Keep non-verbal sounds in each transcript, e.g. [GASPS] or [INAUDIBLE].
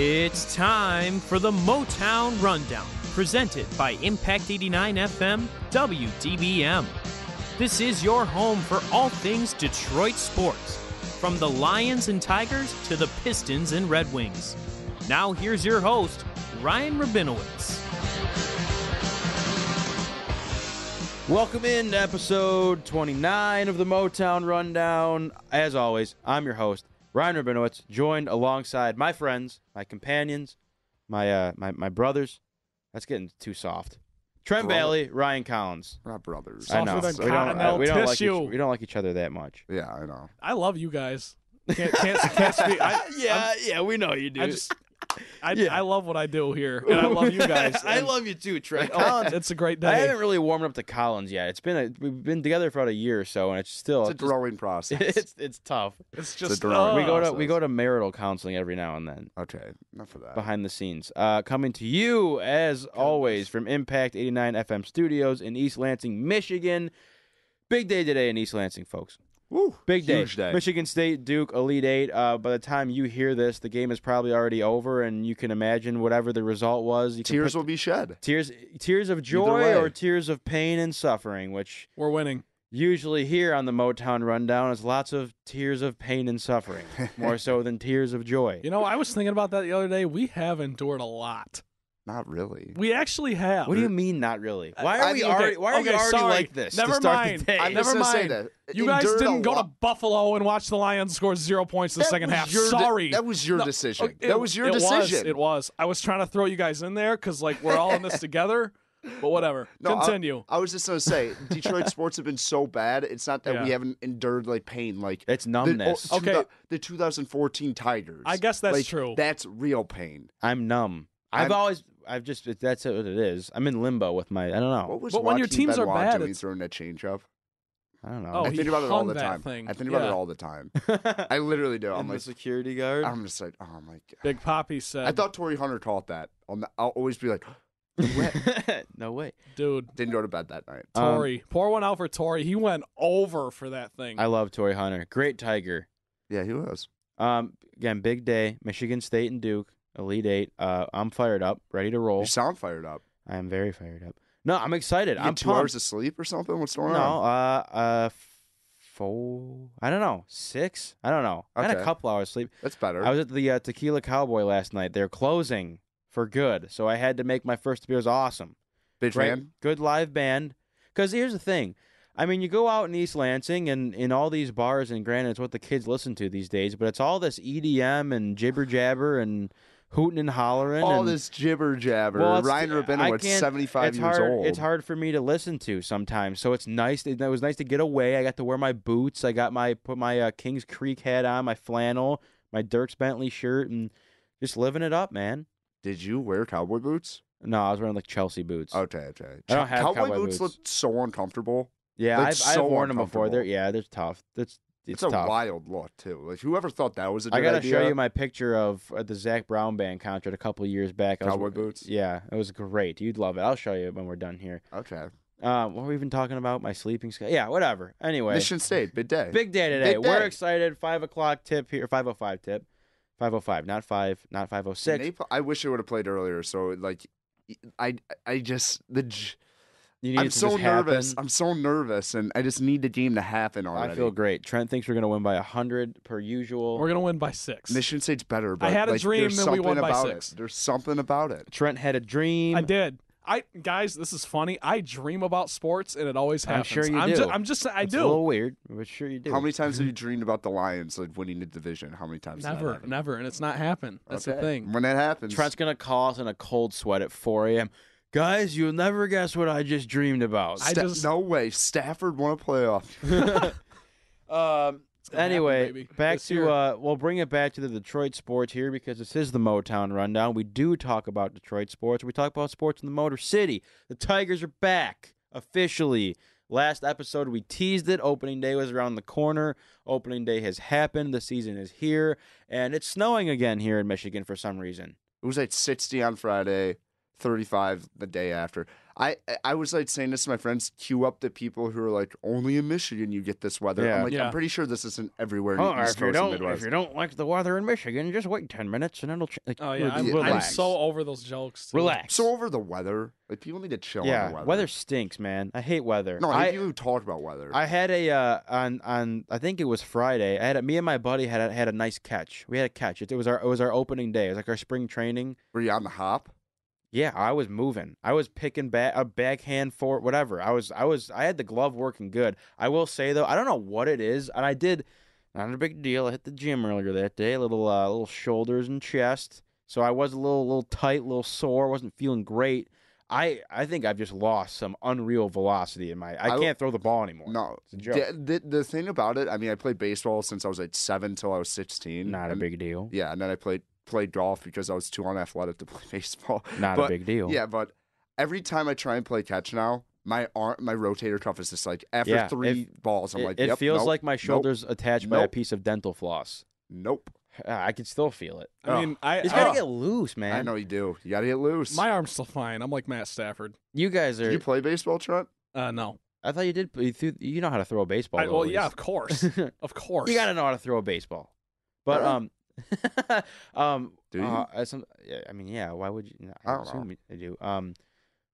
It's time for the Motown Rundown, presented by Impact 89 FM WDBM. This is your home for all things Detroit sports, from the Lions and Tigers to the Pistons and Red Wings. Now, here's your host, Ryan Rabinowitz. Welcome in to episode 29 of the Motown Rundown. As always, I'm your host, Ryan Rabinowitz, joined alongside my friends, my companions, my uh, my, my brothers. That's getting too soft. Trent Brother. Bailey, Ryan Collins. We're not brothers. I know. Softer than we don't, uh, continental we don't like tissue. each, we don't like each other that much. Yeah, I know. I love you guys. [LAUGHS] Can't can't, can't speak. I, yeah, yeah, we know you do. I just I, Yeah. I love what I do here, [LAUGHS] and I love you guys. I love you too, Trent. oh, Collins. it's a great day. I haven't really warmed up to Collins yet. It's been a, we've been together for about a year or so, and it's still It's a just- growing process. [LAUGHS] it's it's tough. It's just a just drawing. we go to we go to marital counseling every now and then. okay, enough for that. behind the scenes. Uh, coming to you, as always, from Impact 89 FM studios in East Lansing, Michigan. Big day today in East Lansing, folks. Woo, Big day. Huge day. Michigan State, Duke, Elite Eight. Uh, by the time you hear this, the game is probably already over, and you can imagine whatever the result was. You Tears put- will be shed. tears, tears of joy or tears of pain and suffering, which We're winning. usually here on the Motown Rundown is lots of tears of pain and suffering, [LAUGHS] more so than tears of joy. You know, I was thinking about that the other day. We have endured a lot. Not really. We actually have. What do you mean, not really? Why are I- we okay, already? Why are okay, you already sorry. like this? to Never start mind. The day? I'm Never just gonna say mind. that. You guys Endured a didn't go to lot. Buffalo and watch the Lions score zero points in the That second was half. your de- Sorry. that was your No, decision. okay, that was your it decision. Was, it was. I was trying to throw you guys in there because like we're all in this [LAUGHS] together. But whatever. No, I- Continue. I was just gonna say, Detroit [LAUGHS] sports have been so bad. It's not that we Yeah. haven't endured like pain, like It's the, oh, numbness. oh, Okay. 2000 the 2014 Tigers. I guess that's Like, true. That's real pain. I'm numb. I've I'm- always, I've just, that's what it is. I'm in limbo with my, I don't know. What was But when your Joaquin teams are Benoit bad, doing it's- throwing that changeup? I don't know. Oh, I he think about it all hung the that time. thing. I think about Yeah. it all the time. [LAUGHS] I literally do. I'm And the like, security guard. I'm just like, oh my god. Big Poppy said, I thought Torii Hunter caught that. On the, I'll always be like, [GASPS] [LAUGHS] no way. dude, didn't go to bed that night. Um, Torii, pour one out for Torii. He went over for that thing. I love Torii Hunter. Great Tiger. Yeah, he was. Um, again, big day. Michigan State and Duke, Elite Eight. Uh, I'm fired up, ready to roll. You sound fired up. I am very fired up. No, I'm excited. You I'm two pumped. hours of sleep or something? What's going No, on? uh, uh, four. I don't know. Six. I don't know. I had a couple hours sleep. That's better. I was at the uh, Tequila Cowboy last night. They're closing for good, so I had to make my first appearance awesome. Big Great, fan. good live band. Because here's the thing, I mean, you go out in East Lansing and in all these bars, and granted, it's what the kids listen to these days, but it's all this EDM and jibber jabber and hooting and hollering. All and, this jibber jabber. Well, Ryan Rabinowitz, 75 it's years hard, old. It's hard for me to listen to sometimes, so it's nice. It, it was nice to get away. I got to wear my boots. I got my put my uh, Kings Creek hat on, my flannel, my Dierks Bentley shirt, and just living it up, man. Did you wear cowboy boots? No, I was wearing like Chelsea boots. Okay, okay. I don't have cowboy, cowboy boots, boots. look so uncomfortable. yeah, I've, so I've worn them before. They're yeah, they're tough. That's It's, it's, a tough. wild look too. Like whoever thought that was a good I gotta idea? show you my picture of uh, the Zac Brown band concert a couple of years back. I was- Cowboy boots? Yeah, it was great. You'd love it. I'll show you when we're done here. Okay. Um, what were we even talking about? My sleeping schedule? Yeah, whatever. Anyway, Mission State, big day. big day today. Big We're excited. Five o'clock tip here. Five o five tip. Five o five, not five, not five o six. I wish it would have played earlier. So like, I I just the. J- You need I'm to so just nervous. happen. I'm so nervous, and I just need the game to happen already. I feel great. Trent thinks we're gonna win by hundred per usual. We're gonna win by six. Mission State's better, but had a like, dream, there's then we something won by about six. It. There's something about it. Trent had a dream. I did. I guys, this is funny. I dream about sports, and it always happens. I'm happens. sure you I'm do. Just, I'm just. I do. It's do. a little weird, but sure you do. How many [LAUGHS] times have you dreamed about the Lions like winning the division? How many times? did that Never, never, and it's not happened. That's the thing. When that happens, Trent's gonna call us in a cold sweat at 4 a.m. Guys, you'll never guess what I just dreamed about. I Sta- just- no way. Stafford won a playoff. [LAUGHS] um. gonna happen, Anyway, baby. back This to year. uh, we'll bring it back to the Detroit sports here because this is the Motown rundown. We do talk about Detroit sports. We talk about sports in the Motor City. The Tigers are back officially. Last episode we teased it. Opening day was around the corner. Opening day has happened. The season is here, and it's snowing again here in Michigan for some reason. It was like 60 on Friday, 35 the day after. I I was like saying this to my friends, queue up the people who are like, only in Michigan you get this weather. Yeah. I'm like, Yeah. I'm pretty sure this isn't everywhere in Oh, the East if you Coast and don't, Midwest. if you don't like the weather in Michigan, just wait ten minutes and it'll. Ch- like, Oh yeah, re- I'm, I'm so over those jokes. too. relax. so over the weather. Like people need to chill yeah, on the weather. weather stinks, man. I hate weather. No, I, I you talked about weather. I had a uh, on on I think it was Friday. I had a, me and my buddy had a, had a nice catch. We had a catch. It, it was our it was our opening day. It was like our spring training. Were you on the hop? Yeah, I was moving. I was picking back a backhand for whatever. I was I was I had the glove working good. I will say though, I don't know what it is, and I did not a big deal. I hit the gym earlier that day, a little uh, little shoulders and chest. So I was a little little tight, a little sore, wasn't feeling great. I I think I've just lost some unreal velocity in my I, I- can't throw the ball anymore. No. It's a joke. The, the, the thing about it, I mean, I played baseball since I was like seven till I was 16. Not a big deal. Yeah, and then I played played golf because I was too unathletic to [LAUGHS] play baseball. Not a big deal. Yeah, but every time I try and play catch now, my arm, my rotator cuff is just like after Yeah, three balls, I'm it, like, it yep, feels nope, like my nope, shoulders attached by a piece of dental floss. Nope. Ah, I can still feel it. I mean, I, It's I- gotta get loose, man. I know you do. You got to get loose. my arm's still fine. I'm like Matt Stafford. You guys are. Did you play baseball, Trent? Uh, no. I thought you did. You, threw, you know how to throw a baseball. I, well, yeah, of course, [LAUGHS] of course. you gotta know how to throw a baseball. But Uh-huh. um, [LAUGHS] um, Do you? uh, I some, I mean, yeah. Why would you? I I don't assume I do. Um,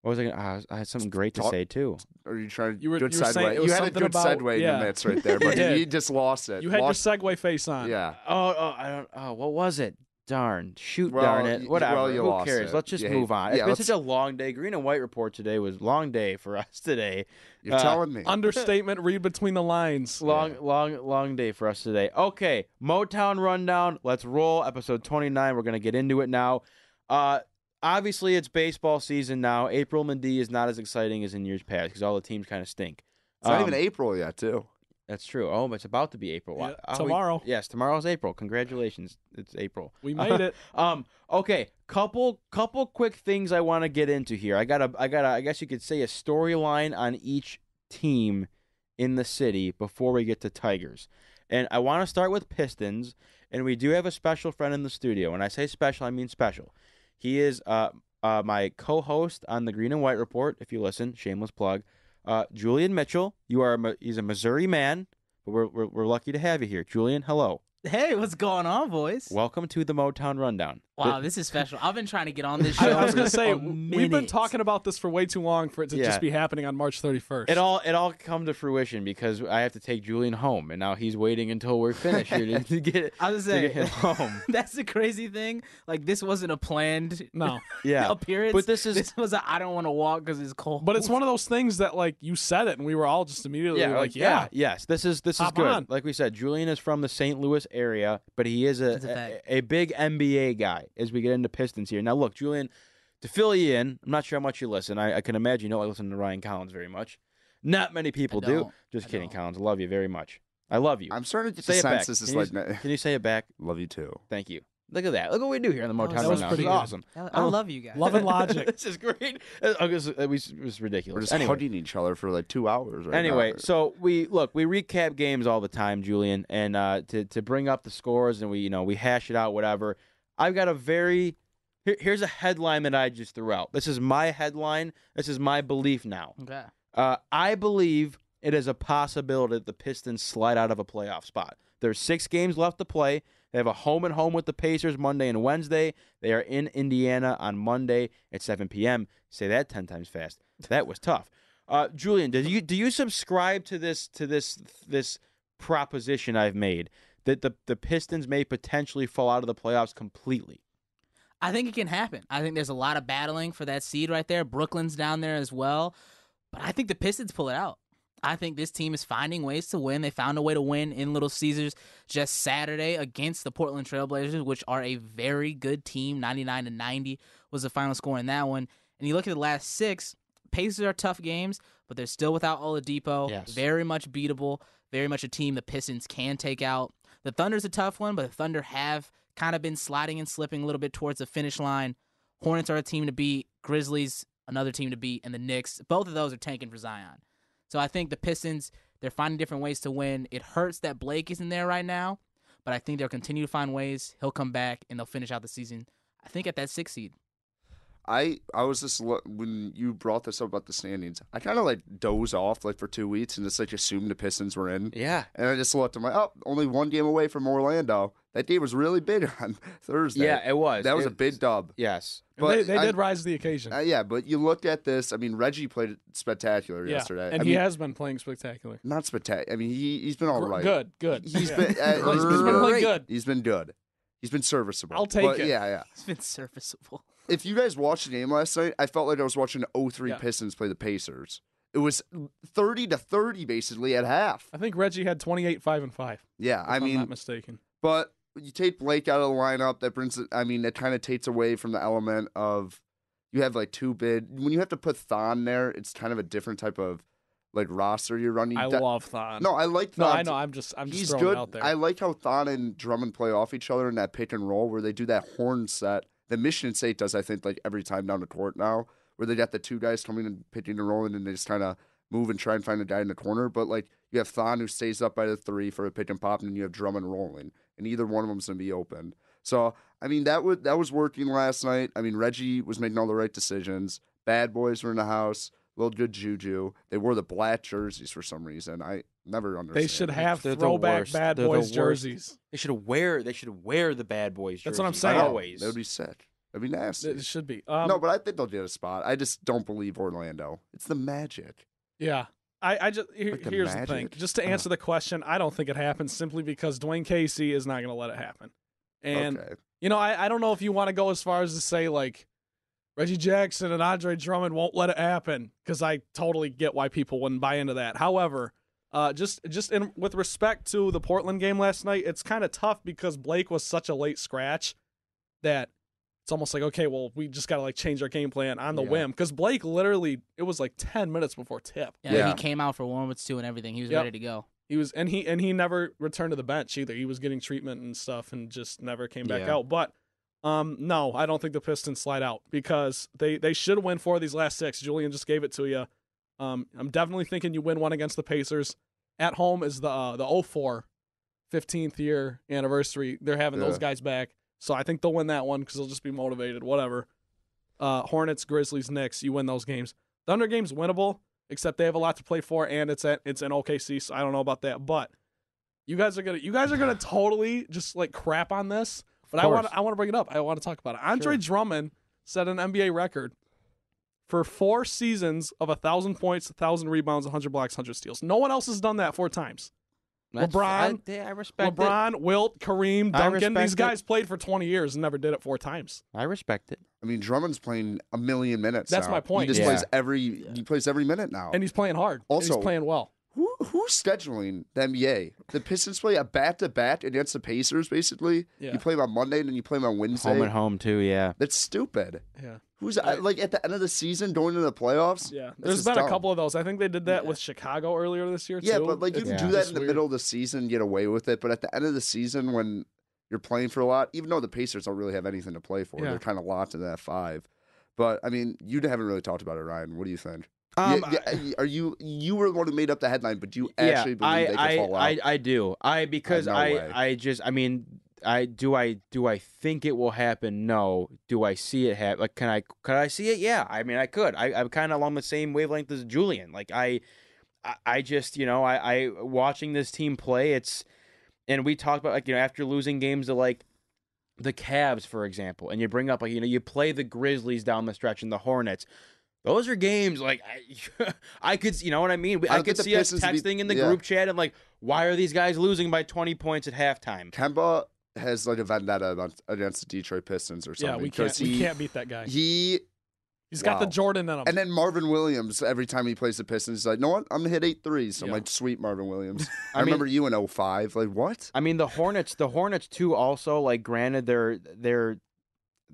what was I gonna? I I had something great to Talk- say too. Or you trying You were- good you were saying segue? You had a good about- segue in yeah. the midst right there, [LAUGHS] but You just lost it. You had lost, your Segway face on. Yeah. Oh, oh, I don't. Oh, what was it? Darn, shoot, Well, darn it, y- whatever. well, you Who lost cares? it. Let's just You move hate- on. yeah, it's been let's- such a long day. Green and white report today was long day for [LAUGHS] us today. You're Uh, telling me. [LAUGHS] Understatement. read between the lines. Long, long, long day for us today. Okay, Motown rundown. Let's roll. Episode twenty nine. We're gonna get into it now. Uh, obviously it's baseball season now. April Mendy is not as exciting as in years past because all the teams kind of stink. it's not even Um, April yet, too. That's true. Oh, it's about to be April. Yeah, Oh, we- tomorrow. yes, tomorrow's April. Congratulations, it's April. We made it. [LAUGHS] Um. Okay. Couple. Couple quick things I want to get into here. I got a. I got a. I guess you could say a storyline on each team in the city before we get to Tigers, and I want to start with Pistons. And we do have a special friend in the studio. When I say special, I mean special. He is uh, uh my co-host on the Green and White Report. If you listen, shameless plug. Uh, Julian Mitchell. You are a, he's a Missouri man, but we're, we're we're lucky to have you here, Julian. Hello. Hey, what's going on, boys? Welcome to the Motown Rundown. wow, this is special. I've been trying to get on this [LAUGHS] show. I was gonna say we've been talking about this for way too long for it to Yeah. just be happening on March 31st. It all it all come to fruition because I have to take Julian home, and now he's waiting until we're finished here to, [LAUGHS] to get I was to get him home. [LAUGHS] that's the crazy thing. Like this wasn't a planned no, Yeah, appearance. but this is this was a I don't want to walk because it's cold. but it's one of those things that like you said it and we were all just immediately yeah, like, yeah, yes. This is this is Hop good. on. Like we said, Julian is from the St. Louis area, but he is a a a, big NBA guy. As we get into Pistons here, now look, Julian, to fill you in, I'm not sure how much you listen. I, I can imagine you don't listen to Ryan Collins very much. Not many people do. Just I kidding, don't. Collins. I love you very much. I love you. I'm starting to Say the it back. this is Can like, s- Can you say it back? love you too. Thank you. Look at that. Look what we do here on the That Motown was- that was Rundown. pretty This is awesome. I, I Oh. love you guys. Love and [LAUGHS] logic. this is great. [LAUGHS] Uh, It was, it was, it was We're ridiculous. just Anyway, hugging each other for like two hours right anyway, now. so we look, we recap games all the time, Julian, and uh, to to bring up the scores and we you know we hash it out, whatever. I've got a very here, here's a headline that I just threw out. This is my headline. This is my belief now. Okay. Uh, I believe it is a possibility that the Pistons slide out of a playoff spot. There's six games left to play. They have a home and home with the Pacers Monday and Wednesday. They are in Indiana on Monday at 7 p.m. Say that 10 times fast. That was tough. Uh, Julian, do you do you subscribe to this to this this proposition I've made that the the Pistons may potentially fall out of the playoffs completely? I think it can happen. I think there's a lot of battling for that seed right there. Brooklyn's down there as well. But I think the Pistons pull it out. I think this team is finding ways to win. They found a way to win in Little Caesars just Saturday against the Portland Trailblazers, which are a very good team. 99 to 90 was the final score in that one. And you look at the last six, Pacers are tough games, but they're still without Oladipo. Yes. Very much beatable. Very much a team the Pistons can take out. The Thunder's a tough one, but the Thunder have kind of been sliding and slipping a little bit towards the finish line. Hornets are a team to beat. Grizzlies, another team to beat. And the Knicks, both of those are tanking for Zion. So I think the Pistons, they're finding different ways to win. It hurts that Blake isn't there right now, but I think they'll continue to find ways. He'll come back and they'll finish out the season, I think, at that six seed. I I was just lo- when you brought this up about the standings, I kind of like doze off like for two weeks and just like assumed the Pistons were in, Yeah. and I just looked. I'm like, oh, only one game away from Orlando. That game was really big [LAUGHS] on Thursday. Yeah, it was. that was a big dub. Yes. And they, But they I- did rise to the occasion. Uh, yeah, but you looked at this. I mean, Reggie played spectacular yeah, yesterday. and I he mean, has been playing spectacular. not spectacular. I mean, he he's been all right. Good, good. He's Yeah. been uh, He's [LAUGHS] he's been been good. good. He's been good. He's been serviceable. I'll take But, it. Yeah, yeah. He's been serviceable. If you guys watched the game last night, I felt like I was watching 03 Yeah. Pistons play the Pacers. It was 30 to 30 basically at half. I think Reggie had 28, 5, and 5. Yeah, I I'm mean, not mistaken. but you take Blake out of the lineup, that brings it. I mean, that kind of takes away from the element of you have like two bid. When you have to put Thon there, it's kind of a different type of like roster you're running. I That- love Thon. No, I like no, Thon. I know. I'm just, I'm just He's throwing good. it out there. I like how Thon and Drummond play off each other in that pick and roll where they do that horn set. The Michigan State does, I think, like every time down the court now, where they got the two guys coming and pitching and rolling, and they just kind of move and try and find a guy in the corner. But like you have Thon who stays up by the three for a pick and pop, and then you have Drummond rolling, and either one of them's gonna be open. So I mean that would that was working last night. I mean Reggie was making all the right decisions. Bad boys were in the house. Little good juju. They wore the black jerseys for some reason. I never understood. they should have They're throwback worst. bad They're boys worst. jerseys. They should wear. They should wear the bad boys. Jerseys. That's what I'm saying. Always. That would be sick. That'd be nasty. It should be. Um, no, but I think they'll get a spot. I just don't believe Orlando. It's the magic. Yeah. I, I just here, Like the here's the thing. Just to Uh. answer the question, I don't think it happens simply because Dwane Casey is not going to let it happen. And okay. you know, I, I don't know if you want to go as far as to say like Reggie Jackson and Andre Drummond won't let it happen because I totally get why people wouldn't buy into that. However, uh, just just in with respect to the Portland game last night, it's kind of tough because Blake was such a late scratch that it's almost like okay, well, we just got to like change our game plan on the Yeah. whim because Blake literally it was like ten minutes before tip. Yeah, Yeah. he came out for warm-ups too and everything. He was Yep. ready to go. He was and he and he never returned to the bench either. He was getting treatment and stuff and just never came back Yeah. out. But um no, I don't think the Pistons slide out because they they should win four of these last six. Julian just gave it to you. Um I'm definitely thinking you win one against the Pacers. At home is the uh, the 04 15th year anniversary. They're having those guys back. So I think they'll win that one cuz they'll just be motivated, whatever. Uh Hornets, Grizzlies, Knicks, you win those games. Thunder game's winnable except they have a lot to play for, and it's at it's in OKC, so I don't know about that. But you guys are gonna you guys are gonna totally just like crap on this. But I want. I want to bring it up. I want to talk about it. Andre Sure. Drummond set an NBA record for four seasons of a thousand points, a thousand rebounds, a hundred blocks, hundred steals. No one else has done that four times. That's- LeBron- I, yeah, I respect it. LeBron, Wilt, Kareem, Duncan. These respect it. guys played for twenty years and never did it four times. I respect it. I mean, Drummond's playing a million minutes. That's now. my point. He just Yeah. plays every. He plays every minute now. And he's playing hard. and Also- he's playing well. Who who's scheduling the NBA? The Pistons play a bat to bat against the Pacers. Basically, Yeah. you play them on Monday and then you play them on Wednesday. Home and home too. Yeah. That's stupid. Yeah. Who's uh, like at the end of the season going into the playoffs? Yeah. there's been dumb. a couple of those. I think they did that with Chicago earlier this year too. Yeah, too. but like you It's can Yeah. do that just in the weird. middle of the season, and get away with it. But at the end of the season, when you're playing for a lot, even though the Pacers don't really have anything to play for, Yeah. they're kind of locked in that five. But I mean, you haven't really talked about it, Ryan. What do you think? Um, Yeah, yeah, are you you were the one who made up the headline, but do you yeah, actually believe I, they could I, fall out? I, I do. I because no I, way. I just, I mean, I do. I do. I think it will happen. No. Do I see it happen? Like, can I? Could I see it? Yeah. I mean, I could. I, I'm kind of along the same wavelength as Julian. Like, I, I, I just, you know, I, I watching this team play. It's, and we talked about like you know after losing games to like the Cavs, for example, and you bring up like you know you play the Grizzlies down the stretch and the Hornets. Those are games like I, [LAUGHS] I could, you know what I mean. I I, could see us Pistons would be- texting in the yeah. group chat and like, why are these guys losing by twenty points at halftime? Kemba has like a vendetta about- against the Detroit Pistons or Yeah, something. we can't 'cause we he, can't beat that guy. He He's got the. Jordan in him. and then Marvin Williams every time he plays the Pistons, he's like, "No what? I'm gonna hit eight threes. I'm like, "Sweet Marvin Williams." [LAUGHS] I, I mean- remember you in 05. Like what? I mean, the Hornets, the Hornets too. Also, like, granted, they're they're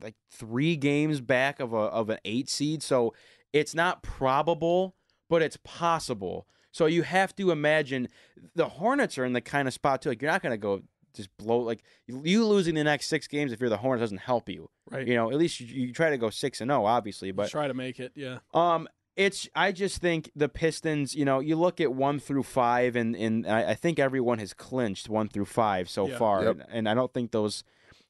like three games back of a of an eight seed, so it's not probable, but it's possible. So you have to imagine the Hornets are in the kind of spot too. Like, you're not gonna go just blow like you losing the next six games if you're the Hornets doesn't help you. right. You know, at least you, you try to go six and zero, obviously, but try to make it. Yeah. Um, it's I just think the Pistons. You know, you look at one through five, and and I, I think everyone has clinched one through five so Yeah. far, Yep. and, and I don't think those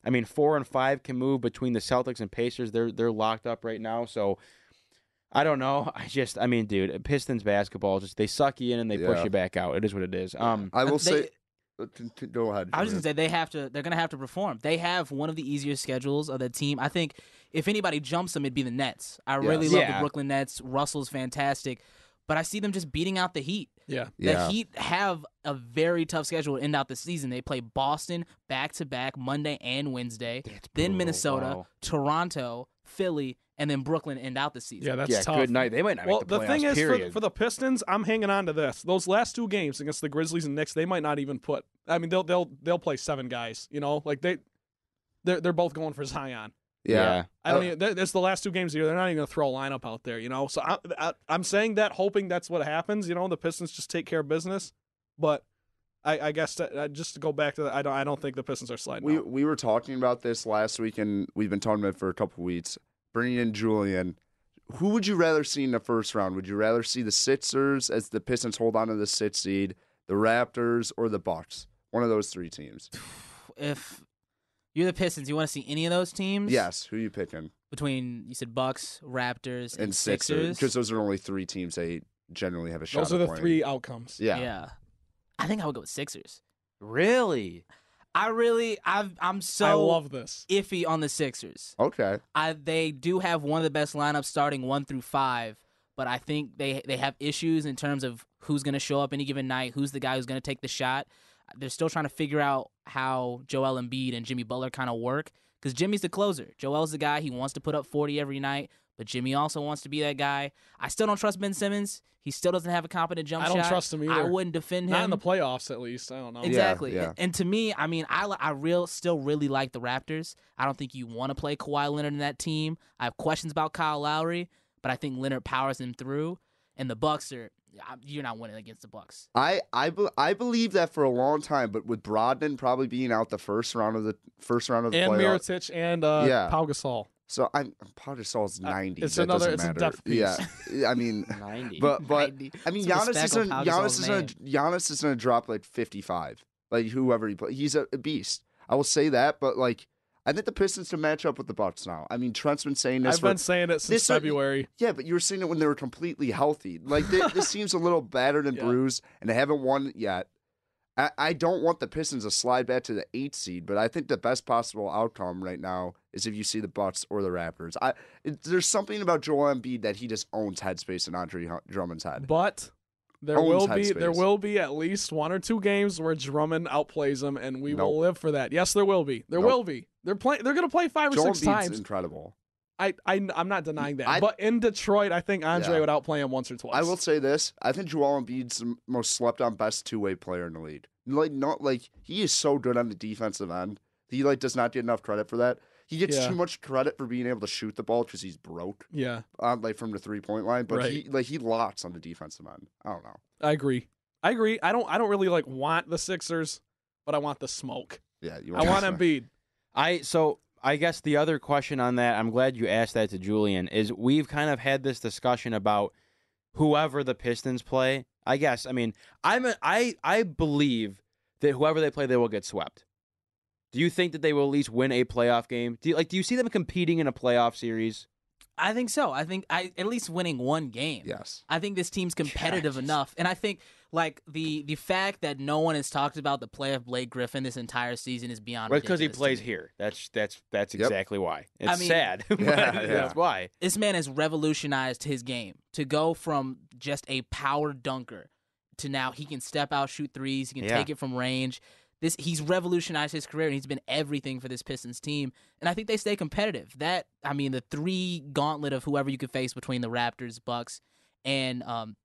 I mean, four and five can move between the Celtics and Pacers. They're they're locked up right now. So I don't know. [LAUGHS] I just, I mean, dude, Pistons basketball just they suck you in and they push Yeah. you back out. It is what it is. Um, I will They- say, uh, t- t- go ahead. I was just gonna say they have to. They're gonna have to perform. They have one of the easier schedules of the team. I think if anybody jumps them, it'd be the Nets. I really Yes. love Yeah. the Brooklyn Nets. Russell's fantastic, but I see them just beating out the Heat. Yeah. Yeah. The Heat have a very tough schedule to end out the season. They play Boston back to back Monday and Wednesday, then brutal. Minnesota, Wow. Toronto, Philly, and then Brooklyn end out the season. Yeah, that's yeah, tough. good night. They might not Well, make the the playoffs. thing is, for, for the Pistons, I'm hanging on to this. Those last two games against the Grizzlies and Knicks, they might not even put. I mean, they'll they'll they'll play seven guys. You know, like they, they're they're both going for Zion. yeah. I don't Uh, even. That's the last two games of the year. They're not even going to throw a lineup out there. You know, so I, I, I'm saying that, hoping that's what happens. You know, the Pistons just take care of business. But I, I guess that, uh, just to go back to that, I don't. I don't think the Pistons are sliding. We out. we were talking about this last week, and we've been talking about it for a couple weeks. Bringing in Julian, who would you rather see in the first round? Would you rather see the Sixers as the Pistons hold on to the sixth seed, the Raptors, or the Bucks? One of those three teams. If you're the Pistons, you want to see any of those teams? Yes. Who you picking? Between you said Bucks, Raptors, and, And Sixers, Sixers. because those are only three teams they generally have a shot. Those are the playing. three outcomes. Yeah. yeah. I think I would go with Sixers. really, I really, I've, I'm so I love this. iffy on the Sixers. Okay. I they do have one of the best lineups starting one through five, but I think they they have issues in terms of who's going to show up any given night, who's the guy who's going to take the shot. They're still trying to figure out how Joel Embiid and Jimmy Butler kind of work because Jimmy's the closer. Joel's the guy he wants to put up forty every night, but Jimmy also wants to be that guy. I still don't trust Ben Simmons. He still doesn't have a competent jump shot. I don't shot. trust him either. I wouldn't defend him. Not in the playoffs, at least. I don't know. Exactly. yeah. And to me, I mean, I I real still really like the Raptors. I don't think you want to play Kawhi Leonard in that team. I have questions about Kyle Lowry, but I think Leonard powers them through. And the Bucks are you're not winning against the Bucks. I I, be, I believe that for a long time, but with Brogdon probably being out the first round of the first round of the And playoffs. Mirotic and uh, Yeah. Pau Gasol. So I'm Pau Gasol's Uh, ninety. it's that another- doesn't it's a matter. depth piece. Yeah, I mean, [LAUGHS] ninety. but but 90. I mean, Some Giannis is on gonna Giannis is gonna name. Giannis is gonna drop like fifty five. Like whoever he plays, he's a, a beast. I will say that, but like I think the Pistons can match up with the Bucks now. I mean, Trent's been saying this I've for been saying it since this are- February. yeah, but you were saying it when they were completely healthy. Like they, this [LAUGHS] seems a little battered and Yeah. bruised, and they haven't won yet. I, I don't want the Pistons to slide back to the eight seed, but I think the best possible outcome right now is if you see the Bucks or the Raptors. I it, there's something about Joel Embiid that he just owns headspace in Andre Drummond's head. But there Owns will be there will be at least one or two games where Drummond outplays him, and we will live for that. Yes, there will be. There Nope. will be. They're playing. They're going to play five or Joel six Embiid's times. incredible. I, I I'm not denying that. I- but in Detroit, I think Andre Yeah. would outplay him once or twice. I will say this: I think Joel Embiid's the most slept-on best two-way player in the league. Like not like he is so good on the defensive end. He like does not get enough credit for that. He gets Yeah. too much credit for being able to shoot the ball because he's broke. Yeah, um, like from the three point line, but Right. he like he lots on the defensive end. I don't know. I agree. I agree. I don't I don't really like want the Sixers, but I want the smoke. Yeah, you want I want to- [LAUGHS] Embiid. I so I guess the other question on that, I'm glad you asked that to Julian, is we've kind of had this discussion about whoever the Pistons play. I guess I mean I'm a, I I believe that whoever they play, they will get swept. Do you think that they will at least win a playoff game? Do you, like do you see them competing in a playoff series? I think so. I think I at least winning one game. Yes. I think this team's competitive Yes. enough, and I think like the the fact that no one has talked about the play of Blake Griffin this entire season is beyond. Right, because he plays here. That's that's that's Yep. exactly why. It's mean- sad. [LAUGHS] but Yeah, that's why. This man has revolutionized his game to go from just a power dunker to now he can step out, shoot threes, he can Yeah. take it from range. This he's revolutionized his career and he's been everything for this Pistons team. And I think they stay competitive. That I mean the three gauntlet of whoever you could face between the Raptors, Bucks, and um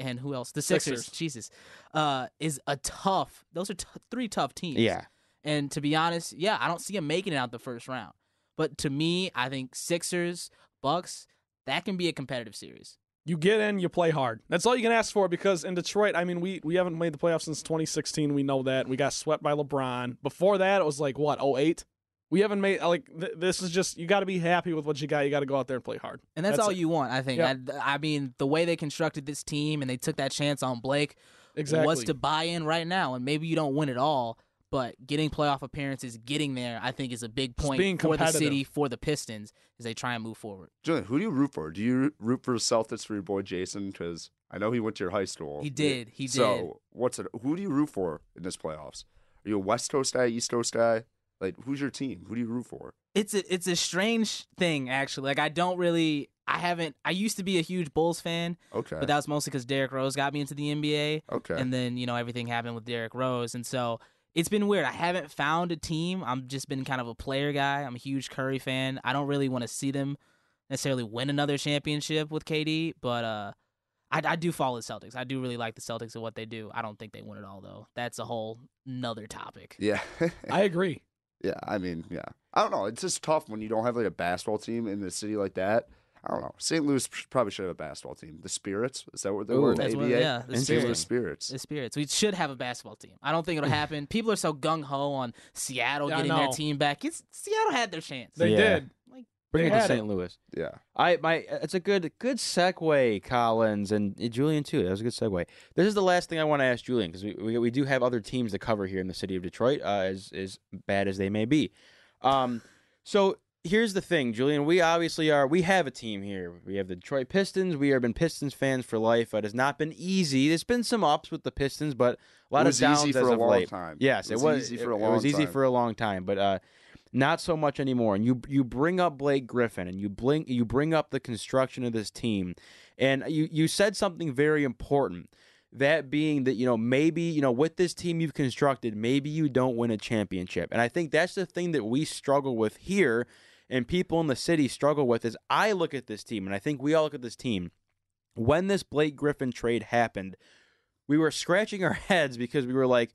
and who else? The Sixers. Sixers. Jesus. Uh is a tough. Those are t- three tough teams. Yeah. And to be honest, yeah, I don't see him making it out the first round. But to me, I think Sixers, Bucks, that can be a competitive series. You get in, you play hard. That's all you can ask for because in Detroit, I mean, we, we haven't made the playoffs since 2016. We know that. We got swept by LeBron. Before that, it was like, what, 08? We haven't made, uh, like, th- this is just, you got to be happy with what you got. You got to go out there and play hard. And that's, That's all it. you want, I think. Yeah. I, uh, I mean, the way they constructed this team and they took that chance on Blake Exactly. was to buy in right now. And maybe you don't win it all, But getting playoff appearances, getting there, I think is a big point being for the city, for the Pistons, as they try and move forward. Julian, who do you root for? Do you root for the Celtics for your boy Jayson? Because I know he went to your high school. He did, he did. So what's it? Who do you root for in this playoffs? Are you a West Coast guy, East Coast guy? Like, who's your team? Who do you root for? It's a it's a strange thing actually. Like I don't really I haven't I used to be a huge Bulls fan, Okay. but that was mostly because Derrick Rose got me into the NBA. okay. and then you know everything happened with Derrick Rose, and so it's been weird. I haven't found a team. I'm just been kind of a player guy. I'm a huge Curry fan. I don't really want to see them necessarily win another championship with KD, but uh, I, I do follow the Celtics. I do really like the Celtics and what they do. I don't think they win it all though. That's a whole nother topic. yeah. [LAUGHS] I agree. Yeah. I mean, yeah. I don't know. It's just tough when you don't have like a basketball team in a city like that. I don't know. St. Louis probably should have a basketball team. The Spirits is that what they Ooh. were in That's the what- yeah, the St. Louis Spirits. Spirits. The Spirits. We should have a basketball team. I don't think it'll [LAUGHS] happen. People are so gung ho on Seattle Yeah, getting their team back. It's Seattle had their chance. They Yeah. did. Bring They it to St. it. Louis. Yeah. I my it's a good good segue, Collins and Julian too. That was a good segue. This is the last thing I want to ask Julian because we, we we do have other teams to cover here in the city of Detroit, uh, as as bad as they may be. Um, so here's the thing, Julian. We obviously are. We have a team here. We have the Detroit Pistons. We have been Pistons fans for life. It has not been easy. There's been some ups with the Pistons, but a lot It was of downs easy as for a of long late. time. Yes, It was, it was was, easy for a it- long It was easy time. for a long time, but uh, not so much anymore. And you you bring up Blake Griffin, and you bring you bring up the construction of this team, and you you said something very important. That being that you know maybe you know with this team you've constructed, maybe you don't win a championship, and I think that's the thing that we struggle with here, and people in the city struggle with. Is I look at this team, and I think we all look at this team. When this Blake Griffin trade happened, we were scratching our [LAUGHS] heads because we were like,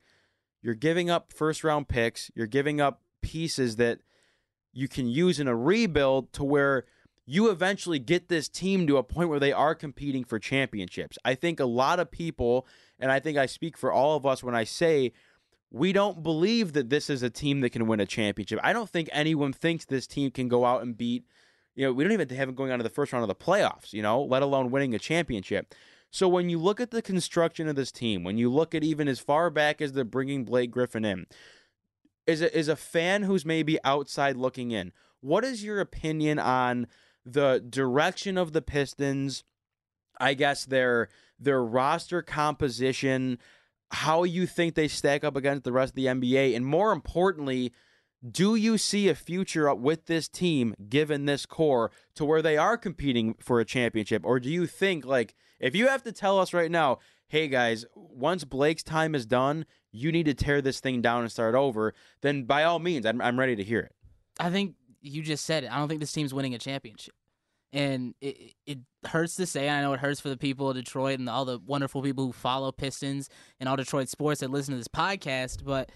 you're giving up first round picks, you're giving up pieces that you can use in a rebuild to where you eventually get this team to a point where they are competing for championships. I think a lot of people, and I think I speak for all of us when I say we don't believe that this is a team that can win a championship. I don't think anyone thinks this team can go out and beat, you know, we don't even have them going on to the first round of the playoffs, you know, let alone winning a championship. So when you look at the construction of this team, when you look at even as far back as the bringing Blake Griffin in, is a, is a fan who's maybe outside looking in, what is your opinion on the direction of the Pistons? I guess their their roster composition, how you think they stack up against the rest of the NBA, and more importantly, do you see a future up with this team given this core to where they are competing for a championship or do you think like if you have to tell us right now hey guys once blake's time is done you need to tear this thing down and start over then by all means i'm, I'm ready to hear it I think you just said it. I don't think this team's winning a championship. And it, it hurts to say, I know it hurts for the people of Detroit and all the wonderful people who follow Pistons and all Detroit sports that listen to this podcast, but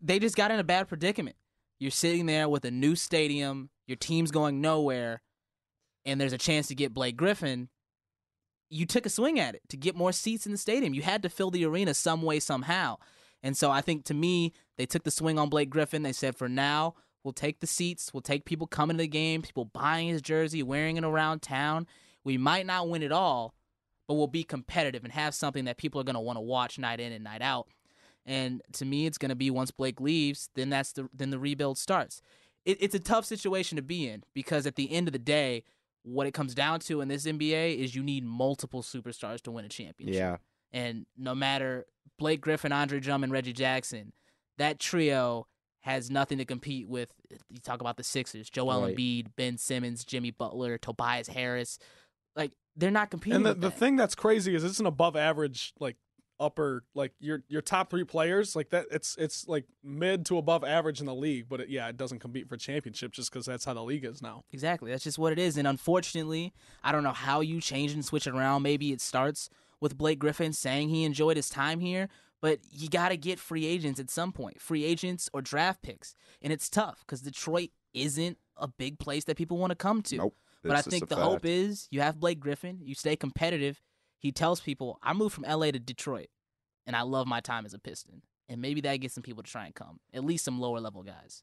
they just got in a bad predicament. You're sitting there with a new stadium, your team's going nowhere, and there's a chance to get Blake Griffin. You took a swing at it to get more seats in the stadium. You had to fill the arena some way, somehow. And so I think to me, they took the swing on Blake Griffin. They said, for now, We'll take the seats. We'll take people coming to the game, people buying his jersey, wearing it around town. We might not win it all, but we'll be competitive and have something that people are going to want to watch night in and night out. And to me, it's going to be once Blake leaves, then that's the then the rebuild starts. It, it's a tough situation to be in because at the end of the day, what it comes down to in this NBA is you need multiple superstars to win a championship. yeah And no matter Blake Griffin, Andre Drummond, Reggie Jackson, that trio has nothing to compete with. You talk about the Sixers, Joel Right. Embiid, Ben Simmons, Jimmy Butler, Tobias Harris. Like they're not competing. And the, with the that. thing that's crazy is it's an above average like upper like your your top three players like that it's it's like mid to above average in the league but it, yeah it doesn't compete for championship just because that's how the league is now Exactly. That's just what it is. And unfortunately, I don't know how you change and switch it around. Maybe it starts with Blake Griffin saying he enjoyed his time here, but you got to get free agents at some point free agents or draft picks. And it's tough because Detroit isn't a big place that people want to come to. Nope. But I think a the hope is you have Blake Griffin, you stay competitive. He tells people, I moved from LA to Detroit, and I love my time as a Piston. And maybe that gets some people to try and come, at least some lower level guys.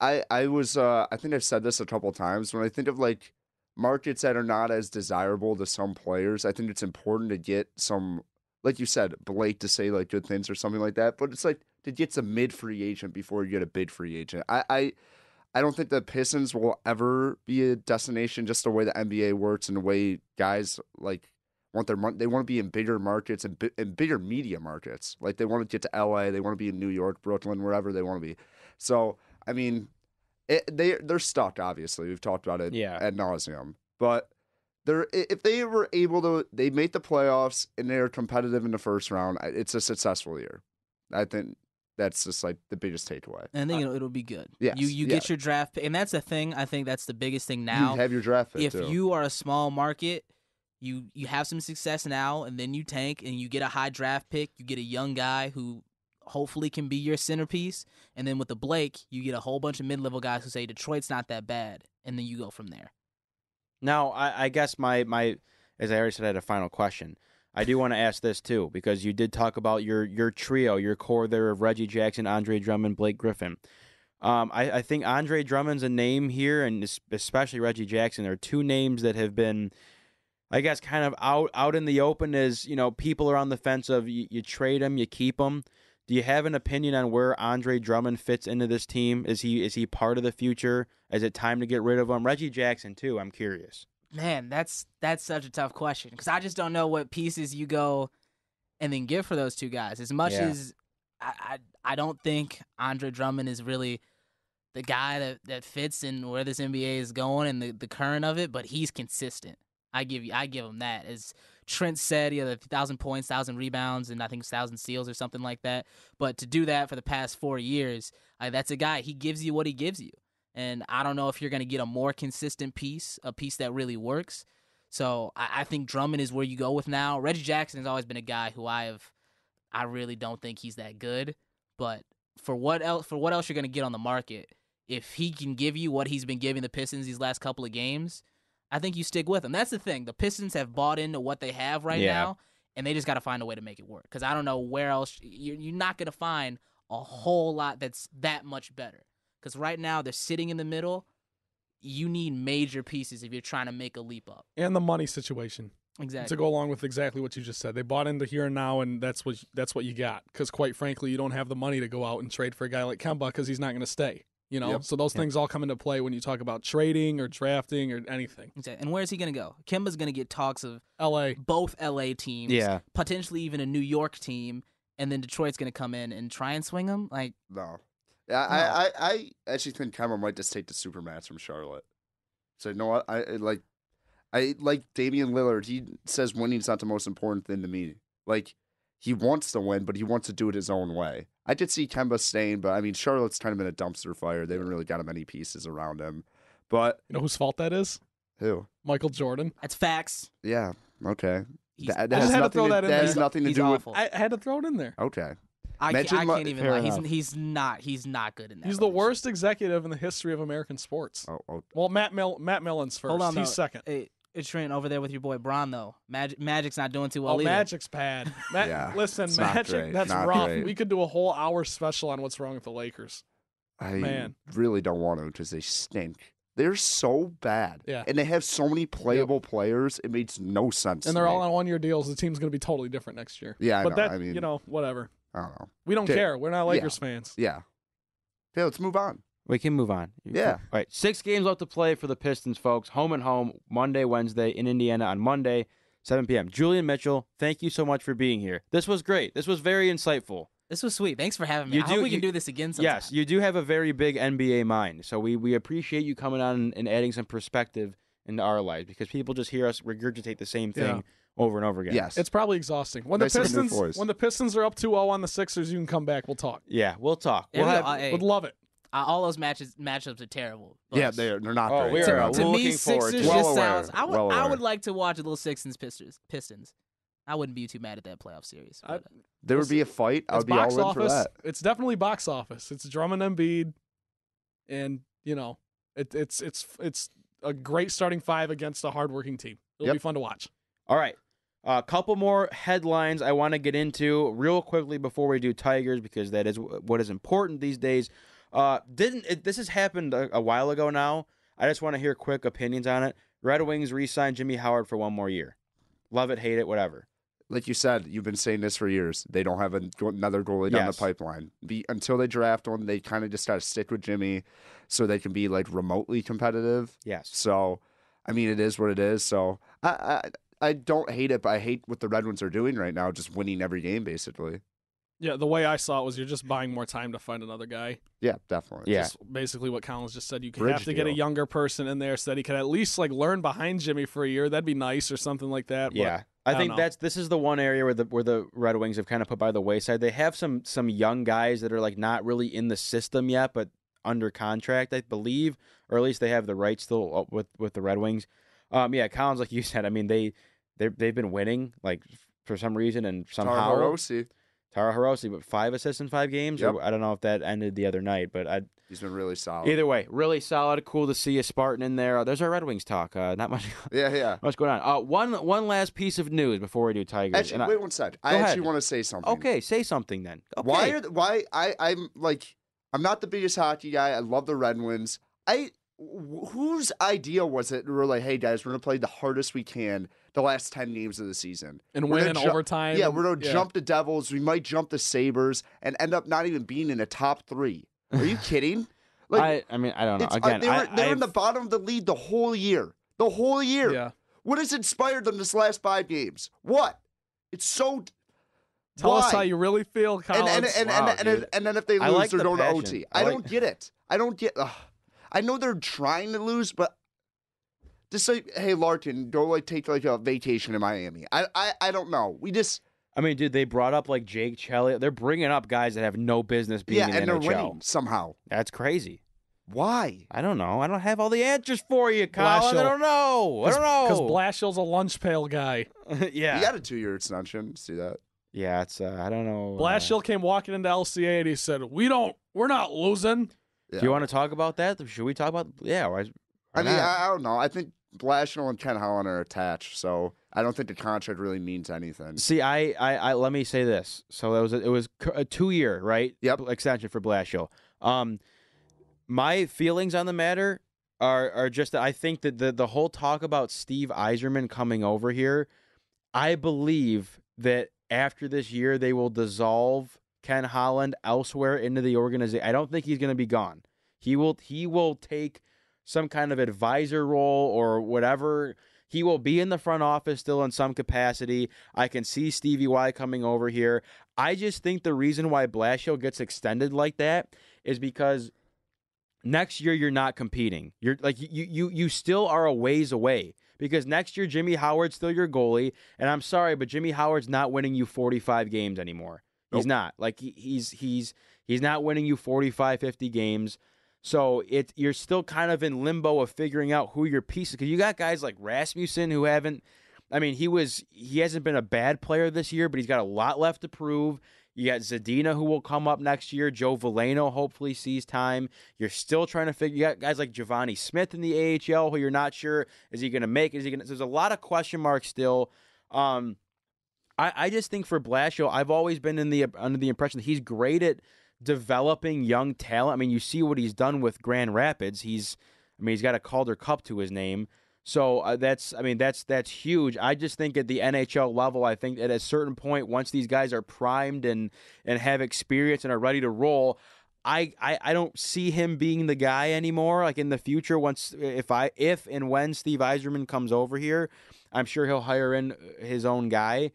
I I was uh I think I've said this a couple times when I think of like markets that are not as desirable to some players. I think it's important to get some like you said Blake to say like good things or something like that. But it's like to get a mid free agent before you get a big free agent. I, I I don't think the Pistons will ever be a destination just the way the NBA works and the way guys like want their money. They want to be in bigger markets and bi- in bigger media markets. Like they want to get to LA, they want to be in New York, Brooklyn, wherever they want to be. So I mean, it, they they're stuck. Obviously, we've talked about it Yeah. ad nauseum. But they're if they were able to, they make the playoffs and they're competitive in the first round. It's a successful year. I think that's just like the biggest takeaway. And I think it'll, it'll be good. yes, you you yeah. get your draft pick, and that's the thing. I think that's the biggest thing now. you have your draft pick if too. you are a small market, you you have some success now, and then you tank and you get a high draft pick. You get a young guy who hopefully can be your centerpiece, and then with the Blake, you get a whole bunch of mid level guys who say Detroit's not that bad, and then you go from there. Now, I, I guess my my as I already said, I had a final question. I do want to ask this too because you did talk about your your trio, your core there of Reggie Jackson, Andre Drummond, Blake Griffin. Um, I, I think Andre Drummond's a name here, and especially Reggie Jackson. are two names that have been, I guess, kind of out out in the open. is you know, people are on the fence of you, you trade them, you keep them. Do you have an opinion on where Andre Drummond fits into this team? Is he is he part of the future? Is it time to get rid of him? Reggie Jackson too. I'm curious. Man, that's that's such a tough question because I just don't know what pieces you go and then give for those two guys. As much Yeah. as I, I I don't think Andre Drummond is really the guy that, that fits in where this NBA is going and the, the current of it, but he's consistent. I give you I give him that. As Trent said, he had a thousand points, thousand rebounds, and I think thousand steals or something like that. But to do that for the past four years, that's a guy. He gives you what he gives you. And I don't know if you're going to get a more consistent piece, a piece that really works. So I, I think Drummond is where you go with now. Reggie Jackson has always been a guy who I have, I really don't think he's that good. But for what else? For what else you're going to get on the market? If he can give you what he's been giving the Pistons these last couple of games, I think you stick with them. That's the thing. The Pistons have bought into what they have right Yeah. now, and they just got to find a way to make it work. Because I don't know where else you're, you're not going to find a whole lot that's that much better. Because right now they're sitting in the middle. You need major pieces if you're trying to make a leap up. and the money situation Exactly. to go along with exactly what you just said. They bought into here and now, and that's what that's what you got. Because quite frankly, you don't have the money to go out and trade for a guy like Kemba because he's not going to stay. You know, Yep. so those Yep. things all come into play when you talk about trading or drafting or anything. Exactly. And where's he going to go? Kemba's going to get talks of L.A. both LA teams, Yeah. potentially even a New York team, and then Detroit's going to come in and try and swing him. Like, No. Yeah, I, I, I actually think Kemba might just take the supermax from Charlotte. So you know what? I I like I like Damian Lillard. He says winning's not the most important thing to me. Like he wants to win, but he wants to do it his own way. I did see Kemba staying, but I mean Charlotte's kind of been a dumpster fire. They haven't really got many pieces around him. But You know whose fault that is? who? Michael Jordan. that's facts. Yeah. Okay. He's That, I just had to nothing throw to, that in that there. has nothing to He's do awful. I I had to throw it in there. Okay. I, Imagine can't, I can't even lie. Uh, he's, he's not. He's not good in that. He's the worst executive in the history of American sports. Oh, oh Well, Matt Mill, Matt Millen's first. Hold on, He's though. second. Hey, it's Trent over there with your boy Bron though. Magic, Magic's not doing too well oh, either. Magic's bad. [LAUGHS] Ma- Yeah, listen, Magic, great, that's not rough. great. We could do a whole hour special on what's wrong with the Lakers. I Man. really don't want to because they stink. They're so bad. Yeah. And they have so many playable players. It makes no sense. And they're me. all on one year deals. The team's going to be totally different next year. Yeah, I but know. that, I mean, you know, whatever. I don't know. We don't Okay. care. We're not Lakers fans. Yeah. Yeah, let's move on. We can move on. Yeah. All right. Six games left to play for the Pistons, folks. Home and home, Monday, Wednesday in Indiana on Monday, 7 p.m. Julian Mitchell, thank you so much for being here. This was great. This was very insightful. This was sweet. Thanks for having me. You I hope do- we can do this again sometime. Yes, you do have a very big NBA mind. So we, we appreciate you coming on and, and adding some perspective into our lives because people just hear us regurgitate the same thing Yeah. over and over again. Yes. It's probably exhausting. When Nice the to new Pistons voice. when the Pistons are up 2-0 on the Sixers, you can come back. We'll talk. Yeah, we'll talk. There We'll we have, go. Uh, hey, Would love it. Uh, all those matches matchups are terrible. but yeah, they're, they're not Oh, great. we They're are, uh, To me, looking Sixers to. Well just aware, sounds. I would. well I would like to watch a little Sixers Pistons. Pistons. I wouldn't be too mad at that playoff series. I- but, uh, There would be a fight. I It's would be box all in for that. It's definitely box office. It's Drummond and Embiid, and you know, it, it's it's it's a great starting five against a hardworking team. It'll Yep. be fun to watch. All right. A couple more headlines I want to get into real quickly before we do Tigers because that is wh- what is important these days. Uh, didn't it, this has happened a, a while ago now? I just want to hear quick opinions on it. Red Wings re-signed Jimmy Howard for one more year. Love it, hate it, whatever. like you said, you've been saying this for years. They don't have a, another goalie down Yes. the pipeline. Be, until they draft one, they kind of just got to stick with Jimmy, so they can be like remotely competitive. Yes. So, I mean, it is what it is. So, I I, I don't hate it, but I hate what the Red Wings are doing right now, just winning every game basically. Yeah, the way I saw it was you're just buying more time to find another guy. Yeah, definitely. Yeah. Just basically what Collins just said. You can Bridge have to get a younger person in there so that he could at least like learn behind Jimmy for a year. That'd be nice or something like that. but- Yeah. I, I think know. that's this is the one area where the where the Red Wings have kind of put by the wayside. They have some some young guys that are like not really in the system yet, but under contract, I believe, or at least they have the rights still uh, with with the Red Wings. Um, yeah, Collins, like you said, I mean they they they've been winning like for some reason and somehow Tararosi, Taro Hirose, but five assists in five games. Or, I don't know if that ended the other night, but I, he's been really solid. either way, really solid. Cool to see a Spartan in there. Uh, there's our Red Wings talk. Uh, not much. [LAUGHS] Yeah, yeah. What's going on? Uh, one one last piece of news before we do Tigers. Actually, I- wait one sec. I Go actually ahead. want to say something. okay, say something then. Okay. Why are why I I'm like I'm not the biggest hockey guy. I love the Red Wings. I wh- whose idea was it? We were like, hey guys, we're gonna play the hardest we can the last ten games of the season. and We're win in ju- overtime. Yeah, we're gonna Yeah. jump the Devils. We might jump the Sabres and end up not even being in the top three. Are you [LAUGHS] kidding? I, I mean, I don't know. it's, uh, Again, they were I, they were in I've- the bottom of the lead the whole year. The whole year. Yeah. What has inspired them this last five games? What? It's so. Tell us how you really feel, and Collins. and and, Wow, and, and, and then if they lose, like they're the going to. OT. I I, like- don't get it. I don't get. Ugh. I know they're trying to lose, but just say, hey, Larkin, go like take like a vacation in Miami. I I, I don't know. We just I mean, dude, they brought up like Jake Chelly. They're bringing up guys that have no business being yeah, in and the they're NHL. winning somehow. That's crazy. Why? I don't know. I don't have all the answers for you, Colin. I don't know. I don't know. Because know. Blashill's a lunch pail guy. [LAUGHS] yeah. He got a two year extension. See that? yeah, it's uh, I don't know. uh, Blashill came walking into LCA and he said, "We don't. We're not losing." Yeah. Do you want to talk about that? Should we talk about? Yeah. Why, why I mean, not? I, I don't know. I think Blashill and Ken Holland are attached, so I don't think the contract really means anything. See, I, I, I, let me say this. So that was a, it was a two year right Yep. extension for Blashill. Um, my feelings on the matter are are just that I think that the the whole talk about Steve Yzerman coming over here, I believe that after this year they will dissolve Ken Holland elsewhere into the organization. I don't think he's going to be gone. He will he will take some kind of advisor role or whatever. He will be in the front office still in some capacity. I can see Stevie Y coming over here. I just think the reason why Blashill gets extended like that is because next year you're not competing. You're like you you you still are a ways away because next year Jimmy Howard's still your goalie and I'm sorry but Jimmy Howard's not winning you 45 games anymore. He's not. Like he, he's he's he's not winning you 45 50 games. So it you're still kind of in limbo of figuring out who your pieces cuz you got guys like Rasmussen who haven't I mean, he was he hasn't been a bad player this year, but he's got a lot left to prove. You got Zadina who will come up next year. Joe Veleno hopefully sees time. You're still trying to figure. You got guys like Givani Smith in the AHL who you're not sure is he going to make? Is he going? to There's a lot of question marks still. Um, I I just think for Blashill, I've always been in the under the impression that he's great at developing young talent. I mean, you see what he's done with Grand Rapids. He's I mean, he's got a Calder Cup to his name. So uh, that's, I mean, that's that's huge. I just think at the NHL level, I think at a certain point, once these guys are primed and and have experience and are ready to roll, I, I I don't see him being the guy anymore. Like in the future, once if I if and when Steve Yzerman comes over here, I'm sure he'll hire in his own guy.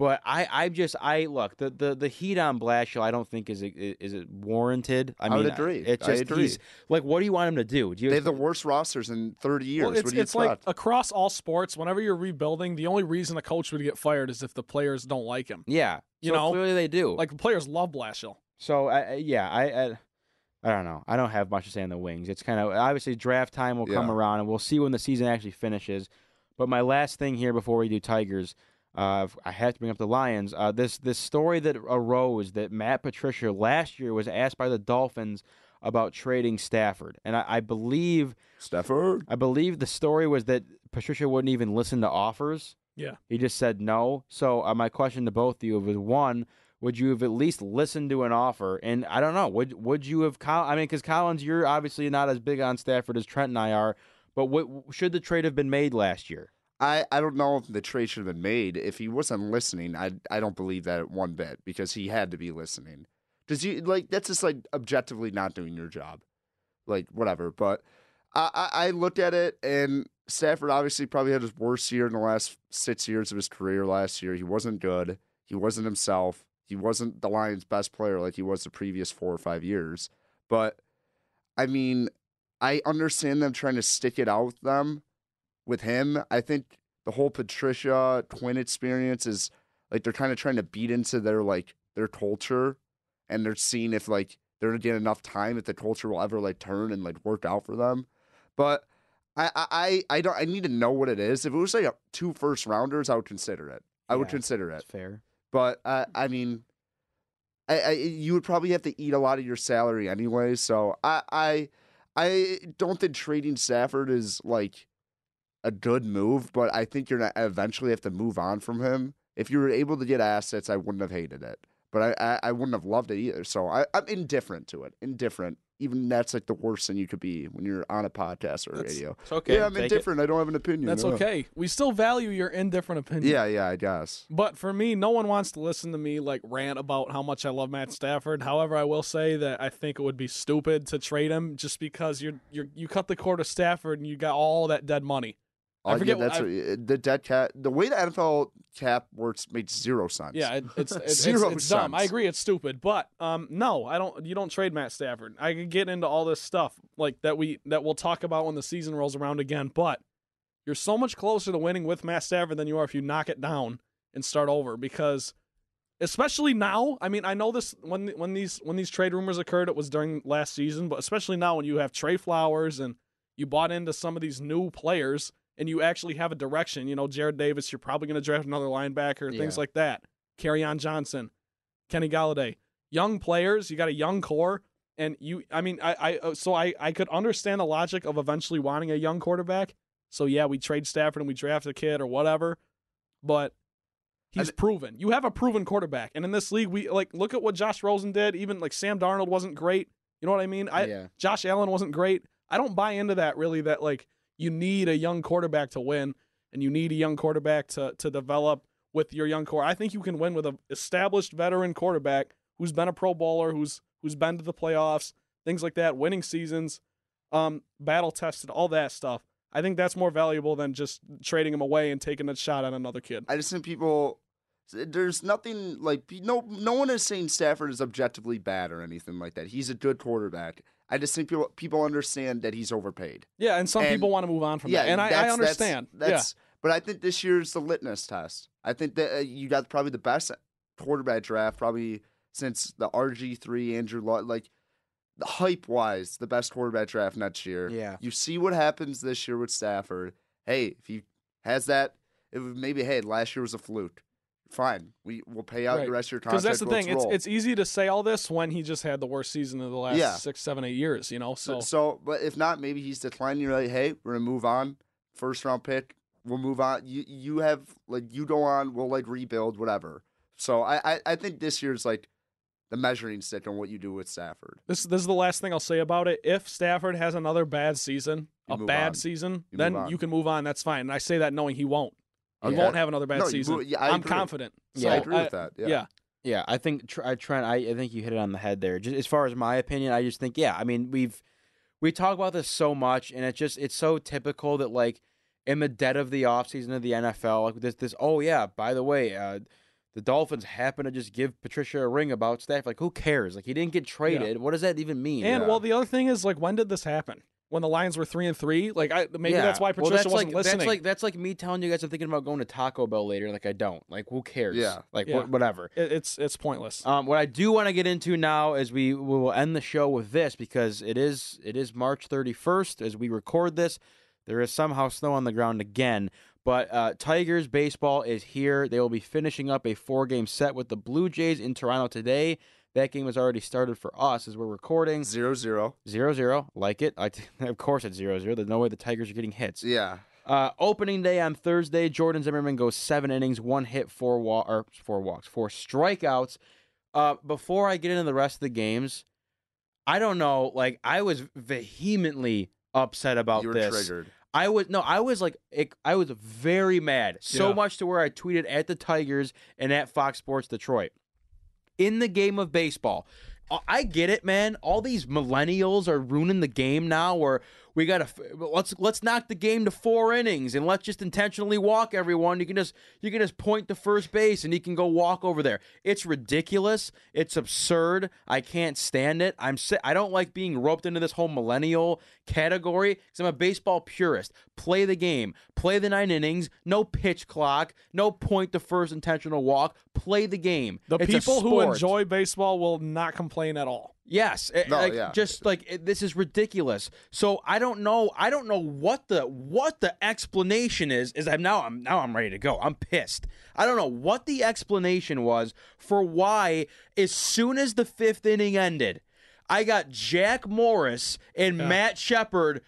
But I, I just I look the, the, the heat on Blashill I don't think is is it warranted. I I mean would agree. It's I just agree. he's like what do you want him to do? Do you They have the worst rosters in 30 years. Well, it's what do you it's like across all sports. Whenever you're rebuilding, the only reason a coach would get fired is if the players don't like him. yeah, You so know, clearly they do. Like the players love Blashill. So I, I yeah, I, I I don't know. I don't have much to say on the Wings. It's kind of obviously draft time will come around, and we'll see when the season actually finishes. But my last thing here before we do Tigers, uh, I have to bring up the Lions. Uh, this this story that arose that Matt Patricia last year was asked by the Dolphins about trading Stafford, and I, I believe Stafford. I believe the story was that Patricia wouldn't even listen to offers. Yeah. He just said no. So uh, my question to both of you was one: Would you have at least listened to an offer? And I don't know. Would would you have? Col- I mean, because Collins, you're obviously not as big on Stafford as Trent and I are. But what should the trade have been made last year? I, I don't know if the trade should have been made. If he wasn't listening, I I don't believe that one bit because he had to be listening. Does you like that's just like objectively not doing your job, like whatever. But I I, I looked at it and Stafford obviously probably had his worst year in the last six years of his career. Last year he wasn't good. He wasn't himself. He wasn't the Lions' best player like he was the previous four or five years. But I mean, I understand them trying to stick it out with them with him. I think the whole Patricia twin experience is like they're kind of trying to beat into their like their culture and they're seeing if like they're gonna get enough time if the culture will ever like turn and like work out for them. But I I I don't I need to know what it is. If it was like two first rounders, I would consider it. I would consider it. Fair. But uh, I mean, I, I you would probably have to eat a lot of your salary anyway. So I I I don't think trading Stafford is like a good move, but I think you're gonna eventually have to move on from him. If you were able to get assets, I wouldn't have hated it, but I I, I wouldn't have loved it either. So I, I'm indifferent to it. Indifferent. Even that's like the worst thing you could be when you're on a podcast or That's- radio. It's okay. yeah, I'm Take it. indifferent. I don't have an opinion. That's no. okay. We still value your indifferent opinion. Yeah, yeah, I guess. But for me, no one wants to listen to me like rant about how much I love Matt Stafford. However, I will say that I think it would be stupid to trade him just because you're you you cut the cord of Stafford and you got all that dead money. I Uh, yeah, forget that's I- what- the dead cap. The way the NFL cap works makes zero sense. Yeah, it, it's [LAUGHS] it's, it's, Zero it's dumb. I agree, it's stupid. But um, no, I don't. You don't trade Matt Stafford. I could get into all this stuff like that we that we'll talk about when the season rolls around again. But you're so much closer to winning with Matt Stafford than you are if you knock it down and start over. Because especially now, I mean, I know this when when these when these trade rumors occurred, it was during last season. But especially now, when you have Trey Flowers and you bought into some of these new players and you actually have a direction. You know, Jarrad Davis, you're probably going to draft another linebacker, things like that. Kerryon Johnson, Kenny Golladay, young players. You got a young core, and you. I mean, I, I uh, so I, I could understand the logic of eventually wanting a young quarterback. So yeah, we trade Stafford and we draft a kid or whatever, but he's And- proven. You have a proven quarterback, and in this league, we like look at what Josh Rosen did. Even like Sam Darnold wasn't great. You know what I mean? I yeah. Josh Allen wasn't great. I don't buy into that really. That like you need a young quarterback to win, and you need a young quarterback to to develop with your young core. I think you can win with an established veteran quarterback who's been a Pro Bowler, who's who's been to the playoffs, things like that, winning seasons, um, battle tested, all that stuff. I think that's more valuable than just trading him away and taking a shot on another kid. I just think people. There's nothing like no no one is saying Stafford is objectively bad or anything like that. He's a good quarterback. I just think people people understand that he's overpaid. Yeah, and some And- people want to move on from yeah, that, and I, I understand. That's, that's but I think this year's the litmus test. I think that uh, you got probably the best quarterback draft probably since the RG three Andrew Luck. Like the hype wise, the best quarterback draft next year. Yeah. You see what happens this year with Stafford. Hey, if he has that, it would maybe hey last year was a fluke. Fine, we will pay out Right. the rest of your contract. Because that's the thing. It's it's easy to say all this when he just had the worst season of the last Yeah. six, seven, eight years. You know, So, so, so, but if not, maybe he's declining. You're like, hey, we're gonna move on. First round pick, we'll move on. You you have like you go on, we'll like rebuild, whatever. So I I, I think this year's like the measuring stick on what you do with Stafford. this this is the last thing I'll say about it. If Stafford has another bad season, You a bad on. season, You then you can move on. That's fine. And I say that knowing he won't. He Okay. won't have another bad No, season. move- yeah, I I'm agree. confident. Yeah, I So, agree with that. Yeah. yeah. Yeah, I think Tr- I Trent. I, I think you hit it on the head there. Just as far as my opinion, I just think yeah. I mean, we've we talk about this so much, and it's just it's so typical that like in the dead of the offseason of the NFL, like this this oh yeah, by the way, uh, the Dolphins happen to just give Patricia a ring about staff. Like who cares? Like he didn't get traded. What does that even mean? And Yeah. well, the other thing is like, when did this happen? When the Lions were three and three? Like, I maybe Yeah. that's why Well, Patricia that's wasn't like, listening. That's like that's like me telling you guys I'm thinking about going to Taco Bell later. Like I don't. Like who cares? Yeah. Like Yeah. wh- whatever. It- it's it's pointless. Um, what I do want to get into now is we, we will end the show with this because it is it is March 31st as we record this. There is somehow snow on the ground again, but uh, Tigers baseball is here. They will be finishing up a four game set with the Blue Jays in Toronto today. That game has already started for us as we're recording. Zero zero. Zero zero, like it. I t- [LAUGHS] of course it's zero zero. There's no way the Tigers are getting hits. Yeah. Uh, opening day on Thursday, Jordan Zimmermann goes seven innings, one hit, four wa- or four walks, four strikeouts. Uh, before I get into the rest of the games, I don't know. Like I was vehemently upset about you were this. triggered. I was no, I was like, it, I was very mad, so Yeah. much to where I tweeted at the Tigers and at Fox Sports Detroit. In the game of baseball, I- get it, man. All these millennials are ruining the game now. Where we gotta let's let's knock the game to four innings and let's just intentionally walk everyone. You can just you can just point to first base and you can go walk over there. It's ridiculous. It's absurd. I can't stand it. I'm si- I don't like being roped into this whole millennial category because I'm a baseball purist. Play the game. Play the nine innings. No pitch clock. No point to first intentional walk. Play the game. The It's people who enjoy baseball will not complain at all. Yes, eh, No, like, yeah. just like it, this is ridiculous. So I don't know. I don't know what the what the explanation is. Is I'm now I'm now I'm ready to go. I'm pissed. I don't know what the explanation was for why as soon as the fifth inning ended, I got Jack Morris and Matt Shepard.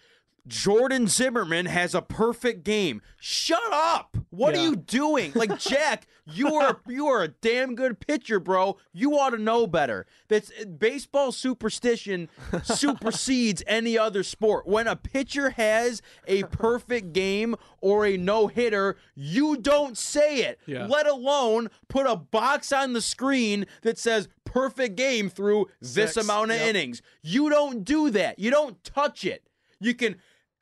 Jordan Zimmermann has a perfect game. Shut up! What are you doing? Like [LAUGHS] Jack, you are you are a damn good pitcher, bro. You ought to know better. That's baseball superstition [LAUGHS] supersedes any other sport. When a pitcher has a perfect game or a no hitter, you don't say it. Yeah. Let alone put a box on the screen that says perfect game through this Six, amount of yep. innings. You don't do that. You don't touch it. You can.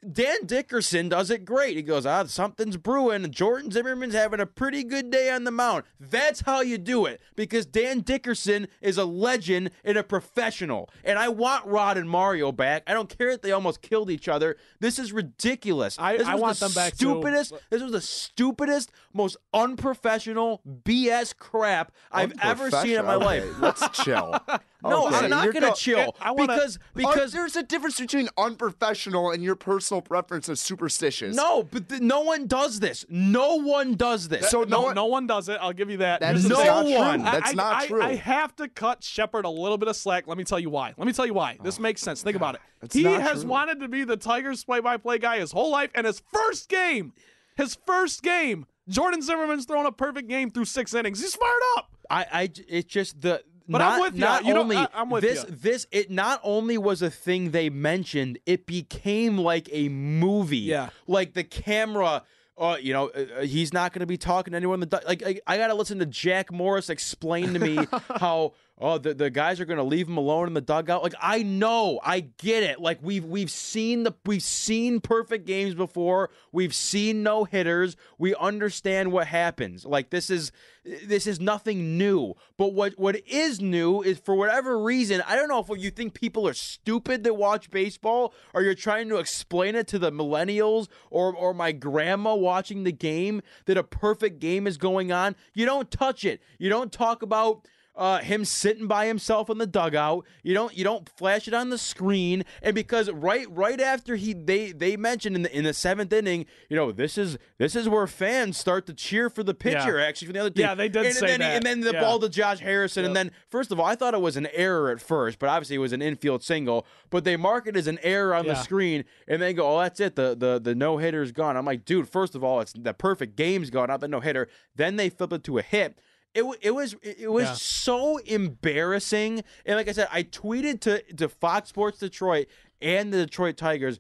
Dan Dickerson does it great. He goes, ah, something's brewing. Jordan Zimmermann's having a pretty good day on the mound. That's how you do it because Dan Dickerson is a legend and a professional. And I want Rod and Mario back. I don't care that they almost killed each other. This is ridiculous. I- this I want the them back, too. stupidest. This was the stupidest, most unprofessional BS crap I've ever seen in my life. Okay, Let's chill. [LAUGHS] No, Okay, I'm not you're gonna go- chill I wanna- because Uh, because there's a difference between unprofessional and your personal preference of superstitious. no, but th- no one does this. No one does this. So No, no, no one does it. I'll give you that. That Here's is no not thing. true. one. That's I, not I- true. I have to cut Shepard a little bit of slack. Let me tell you why. Let me tell you why. This makes sense. Think about it. That's he has true. wanted to be the Tigers play-by-play guy his whole life, and his first game, his first game, Jordan Zimmermann's thrown a perfect game through six innings. He's fired up. I, I it's just the. But not, I'm with ya. Not You only I- I'm with this, ya. this, it not only was a thing they mentioned, it became like a movie. Yeah. like the camera. Uh, you know, uh, uh, he's not going to be talking to anyone. in The like, I, I got to listen to Jack Morris explain to me [LAUGHS] how oh the, the guys are going to leave him alone in the dugout. Like, I know, I get it. Like we've we've seen the we've seen perfect games before. We've seen no hitters. We understand what happens. Like this is this is nothing new. But what what is new is for whatever reason, I don't know if you think people are stupid that watch baseball or you're trying to explain it to the millennials or or my grandma watching the game that a perfect game is going on. You don't touch it. You don't talk about uh, him sitting by himself in the dugout. You don't you don't flash it on the screen. And because right right after he they they mentioned in the in the seventh inning, you know this is this is where fans start to cheer for the pitcher. Yeah. Actually, from the other team. Yeah, they did and, say and then, that. And then the Yeah. ball to Josh Harrison. And then first of all, I thought it was an error at first, but obviously it was an infield single. But they mark it as an error on the screen, and they go, "Oh, that's it. The the the no hitter's gone." I'm like, dude. First of all, it's the perfect game's gone, not the no hitter. Then they flip it to a hit. It, it was it was Yeah. so embarrassing. And like I said, I tweeted to to Fox Sports Detroit and the Detroit Tigers.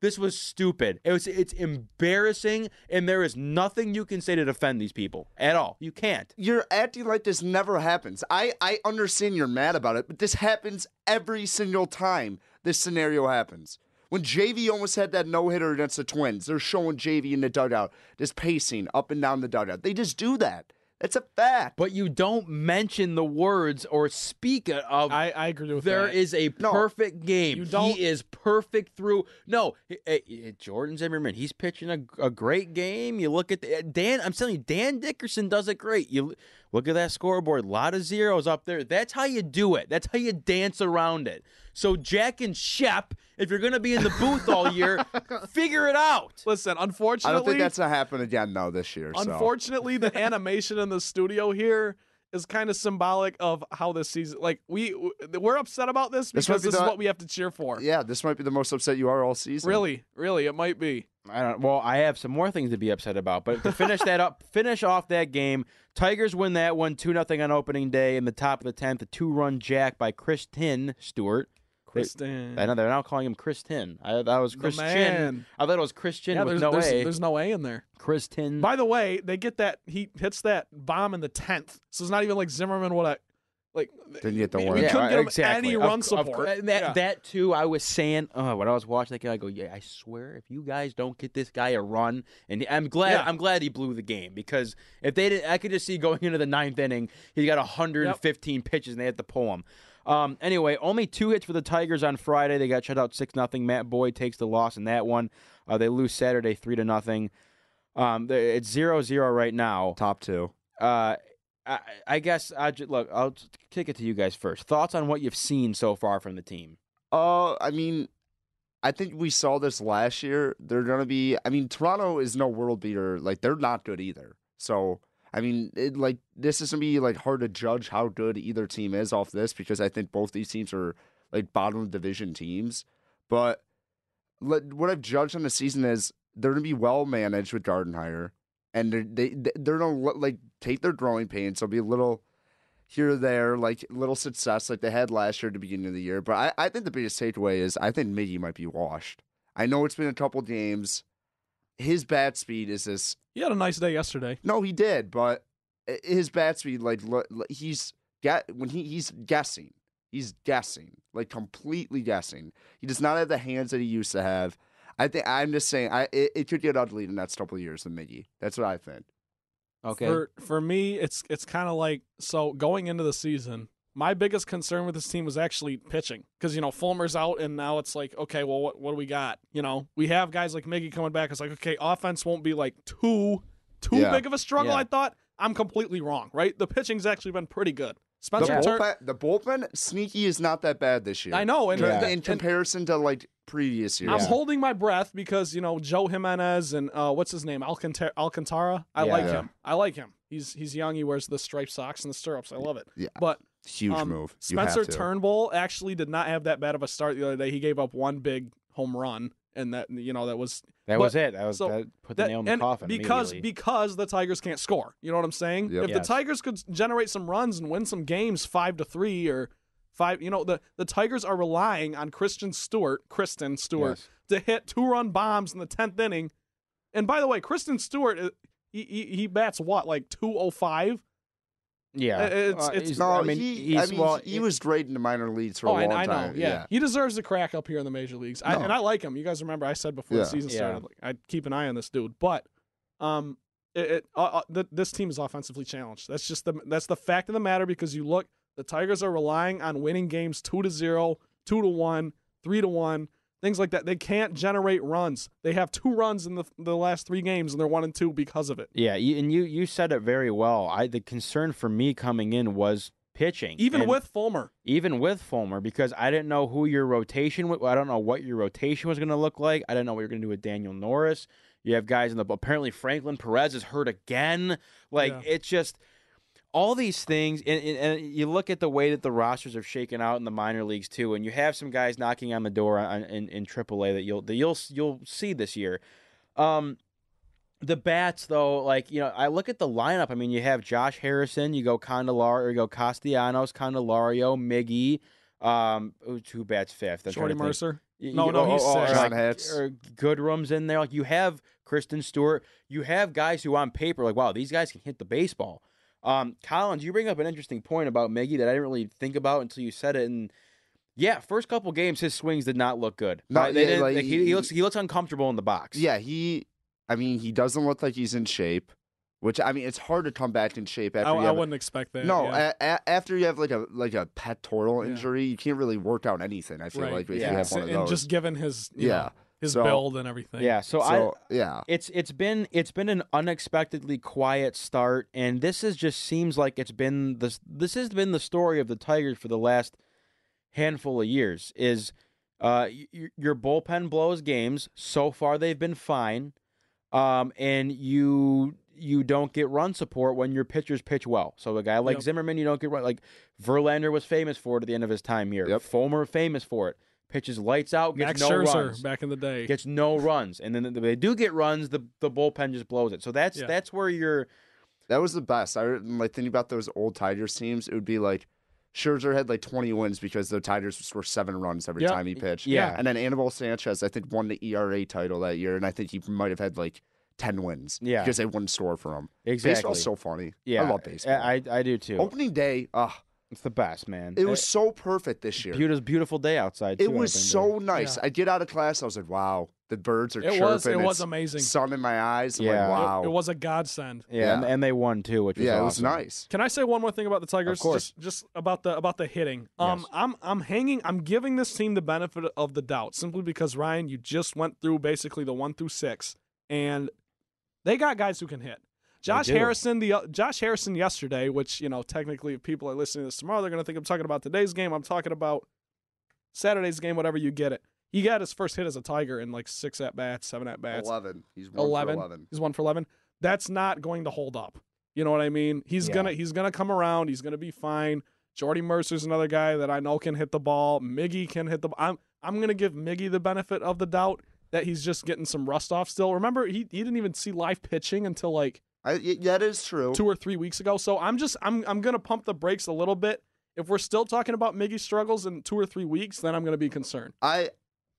This was stupid. It was it's embarrassing, and there is nothing you can say to defend these people at all. You can't. you're acting like this never happens. I, I understand you're mad about it, but this happens every single time this scenario happens. When JV almost had that no hitter against the Twins, they're showing JV in the dugout, just pacing up and down the dugout. They just do that. It's a fact. But you don't mention the words or speak of I, I agree with There that. is a No, perfect game. you don't- He is perfect through. No, eh, eh, Jordan Zimmermann. He's pitching a, a great game. You look at the, Dan. I'm telling you, Dan Dickerson does it great. You look at that scoreboard. A lot of zeros up there. That's how you do it. That's how you dance around it. So Jack and Shep, if you're gonna be in the booth all year, [LAUGHS] figure it out. Listen, unfortunately. I don't think that's gonna happen again though this year. So. Unfortunately, the [LAUGHS] animation in the studio here is kind of symbolic of how this season. Like we we're upset about this This because this, be is the- what we have to cheer for. Yeah, this might be the most upset you are all season. Really, really, it might be. I don't. Well, I have some more things to be upset about, but to finish that up, [LAUGHS] finish off that game, Tigers win that one two nothing on opening day in the top of the tenth, a two run jack by Christin Stewart. Kristen. I know they're now calling him Kristen. I that was Christian. I thought it was Christian Yeah, with there's, no there's, A. there's no A in there. Kristen. By the way, they get that he hits that bomb in the tenth, so it's not even like Zimmermann would have like. Didn't get the we, one. we Yeah, couldn't get him exactly. any Of run cou- of support. cou- that Yeah. that too, I was saying uh, when I was watching that game, I go, yeah, I swear, if you guys don't get this guy a run, and I'm glad, Yeah. I'm glad he blew the game because if they didn't, I could just see going into the ninth inning, he got 115 pitches and they had to pull him. Um, anyway, only two hits for the Tigers on Friday. They got shut out six nothing. Matt Boyd takes the loss in that one. Uh, they lose Saturday three to nothing. Um, it's zero zero right now. Top two. Uh, I, I guess I just, look. I'll kick it to you guys first. Thoughts on what you've seen so far from the team? Uh, I mean, I think we saw this last year. They're gonna be. I mean, Toronto is no world beater. Like they're not good either. So I mean, it, like this is gonna be like hard to judge how good either team is off this because I think both these teams are like bottom division teams. But like, what I've judged on the season is they're gonna be well managed with Gardenhire, and they're, they they- they're gonna like take their growing pains. There'll be a little here or there, like little success like they had last year at the beginning of the year. But I, I think the biggest takeaway is I think Miggy might be washed. I know it's been a couple games. His bat speed is this. He had a nice day yesterday. No, he did, but his bat speed, like lo- lo- he's get when he he's guessing. He's guessing, like completely guessing. He does not have the hands that he used to have. I think I'm just saying, I it, it could get ugly in the next couple of years with Miggy. That's what I think. Okay. For for me, it's it's kind of like so going into the season. My biggest concern with this team was actually pitching because you know Fulmer's out and now it's like okay, well what what do we got? You know we have guys like Miggy coming back. It's like okay, offense won't be like too too Yeah. big of a struggle. Yeah. I thought I'm completely wrong. Right, the pitching's actually been pretty good. The Spencer Turner. bullpen, the bullpen, sneaky is not that bad this year. I know, and, Yeah. in comparison to like previous years. I'm holding my breath because you know Joe Jimenez and uh, what's his name Alcantara. Alcantara. I Yeah. like Yeah. him. I like him. He's he's young. He wears the striped socks and the stirrups. I love it. Yeah. But Huge um, move. You Spencer. Turnbull actually did not have that bad of a start the other day. He gave up one big home run, and that you know that was that but- was it. That was so that put the that, nail in the and coffin. because because the Tigers can't score. You know what I'm saying? Yep. If Yes. the Tigers could generate some runs and win some games five to three or five, you know the the Tigers are relying on Christian Stewart, Kristen Stewart, Yes. to hit two run bombs in the tenth inning. And by the way, Kristen Stewart, uh, he he, he bats what like two oh five. Yeah, it's- Uh, it's- he's- No, I mean, he, I mean, well, he was great in the minor leagues for Oh, a I, long I know. time. Yeah. he deserves a crack up here in the major leagues, I, No. and I like him. You guys remember I said before Yeah. the season Yeah. started, like, I'd keep an eye on this dude. But, um, it, it uh, uh, th- this team is offensively challenged. That's just the that's the fact of the matter because you look, the Tigers are relying on winning games two to zero, two to one, three to one, things like that. They can't generate runs. They have two runs in the the last three games, and they're one and two because of it. yeah, and you you said it very well. I the concern for me coming in was pitching, Even And with Fulmer, even with Fulmer because I didn't know who your rotation. I don't know what your rotation was going to look like. I didn't know what you're going to do with Daniel Norris. You have guys in the apparently Franklin Perez is hurt again. Like Yeah. it's just all these things, and, and, and you look at the way that the rosters are shaken out in the minor leagues too, and you have some guys knocking on the door on, in in AAA that you'll that you'll you'll see this year. Um, the bats though, like you know, I look at the lineup. I mean, you have Josh Harrison, you go Candelario, you go Castellanos, Candelario, Miggy. Um, who who bats fifth? I'm trying Shorty. Mercer. You- No, you- no, he's or sixth. John like, Goodrum's in there. Like you have Kristen Stewart. You have guys who on paper like, wow, these guys can hit the baseball. Um, Collins, you bring up an interesting point about Miggy that I didn't really think about until you said it. And yeah, first couple games, his swings did not look good. No, they yeah, didn't- like, like, he, he he- looks he looks uncomfortable in the box. Yeah, he. I mean, he doesn't look like he's in shape. Which I mean, it's hard to come back in shape after I, you I have. a- wouldn't expect that. no, yeah. a, a, after you have like a like a pectoral Yeah. injury, you can't really work out anything. I feel right. like if Yeah. you have one of and just given his you yeah, know, his So- build and everything. yeah. So, I yeah, it's it's been it's been an unexpectedly quiet start, and this is just seems like it's been this this has been the story of the Tigers for the last handful of years. Is uh y- y- your bullpen blows games so far they've been fine, um and you you don't get run support when your pitchers pitch well. So a guy like Yep. Zimmermann, you don't get run like Verlander was famous for it at the end of his time here. Yep. Fulmer famous for it. Pitches lights out, gets Max no Scherzer runs back in the day. gets no runs, and then they do get runs. The the bullpen just blows it. So that's Yeah. that's where you're. that was the best. I like thinking about those old Tigers teams. It would be like Scherzer had like 20 wins because the Tigers were seven runs every Yeah. time he pitched. Yeah. And then Anibal Sanchez, I think, won the ERA title that year, and I think he might have had like 10 wins. Yeah. Because they wouldn't store for him. Exactly. Baseball's so funny. yeah, I love baseball. I, I do too. Opening day, ah, It's the best, man. it was so perfect this year. beautiful, beautiful day outside. It too, was opening day. so nice. I get out of class, I was like, wow, the birds are It chirping. was it was it's amazing. Sun in my eyes. I'm Yeah. like, wow. It, it was a godsend. Yeah, And, Yeah. and they won too, which was yeah, it was nice. Can I say one more thing about the Tigers? Of course. Just, just about the about the hitting. Um, Yes. I'm I'm hanging. I'm giving this team the benefit of the doubt simply because Ryan, you just went through basically the one through six, and they got guys who can hit. Josh. Harrison, the uh, Josh Harrison yesterday, which you know technically, if people are listening to this tomorrow, they're gonna think I'm talking about today's game. I'm talking about Saturday's game, whatever you get it. He got his first hit as a Tiger in like six at bats, seven at bats. 11. He's one 11. for 11. He's one for eleven. That's not going to hold up. You know what I mean? He's Yeah. gonna he's gonna come around. He's gonna be fine. Jordy Mercer's another guy that I know can hit the ball. Miggy can hit the. I'm I'm gonna give Miggy the benefit of the doubt that he's just getting some rust off still. Remember, he he didn't even see live pitching until like I, y- that is true. two or three weeks ago. So I'm just I'm I'm gonna pump the brakes a little bit. If we're still talking about Miggy struggles in two or three weeks, then I'm gonna be concerned. I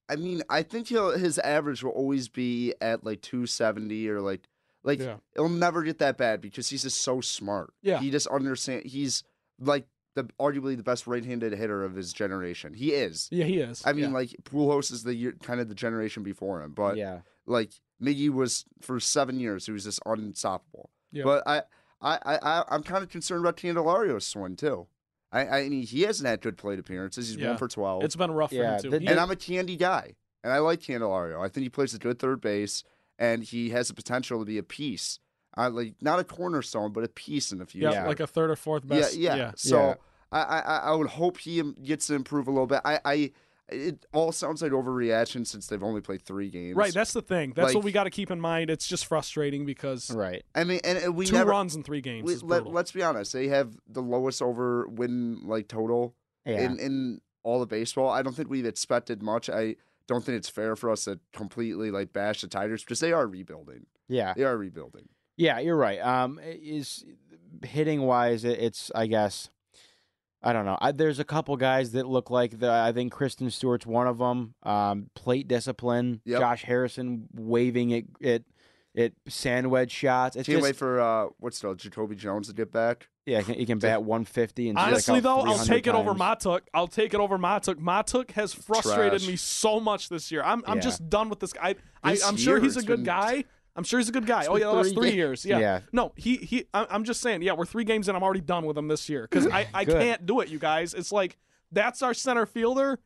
I mean, I think he'll his average will always be at like 270 or like like Yeah. it'll never get that bad because he's just so smart. Yeah. He just understand he's like the arguably the best right-handed hitter of his generation. He is. Yeah, he is. I mean, Yeah. like Pujols is the year, kind of the generation before him, but yeah. Like Miggy was for seven years, he was just unstoppable. Yeah. But I, I, I, I- I'm kind of concerned about Candelario's swing too. I, I mean, he hasn't had good plate appearances. He's Yeah. one for twelve. it's been rough for him too. the- and I'm a Candy guy, and I like Candelario. I think he plays a good third base, and he has the potential to be a piece. I like not a cornerstone, but a piece in the future. yeah, like a third or fourth best. Yeah, yeah. yeah. So Yeah. I, I, I would hope he gets to improve a little bit. I, I, it all sounds like overreaction since they've only played three games. Right, that's the thing. That's what we got to keep in mind. It's just frustrating because Right. I mean, and, and we two never. runs in three games we- is let, let's be honest. They have the lowest over win like total Yeah. in in all of baseball. I don't think we've expected much. I don't think it's fair for us to completely like bash the Tigers because they are rebuilding. yeah. They are rebuilding. Yeah, you're right. Um, is hitting wise, it's I guess I don't know. I, there's a couple guys that look like the. I think Kristen Stewart's one of them. Um, plate discipline. Yep. Josh Harrison waving it it it sandwich shots. It's Can't just wait for uh what's the Jacoby Jones to get back. yeah. He can, he can bat 150 and strike Honestly, out though, I'll 300 take it over. Mahtook. I'll take it over Mahtook. Mahtook has frustrated Trash. me so much this year. I'm I'm Yeah. just done with this guy. I, This I'm sure he's a good been- guy. I'm sure he's a good guy. It's Oh yeah, that's three three years. Yeah. Yeah. No, he he. I'm just saying. Yeah, we're three games in. I'm already done with him this year because I I [LAUGHS] can't do it. You guys, it's like that's our center fielder.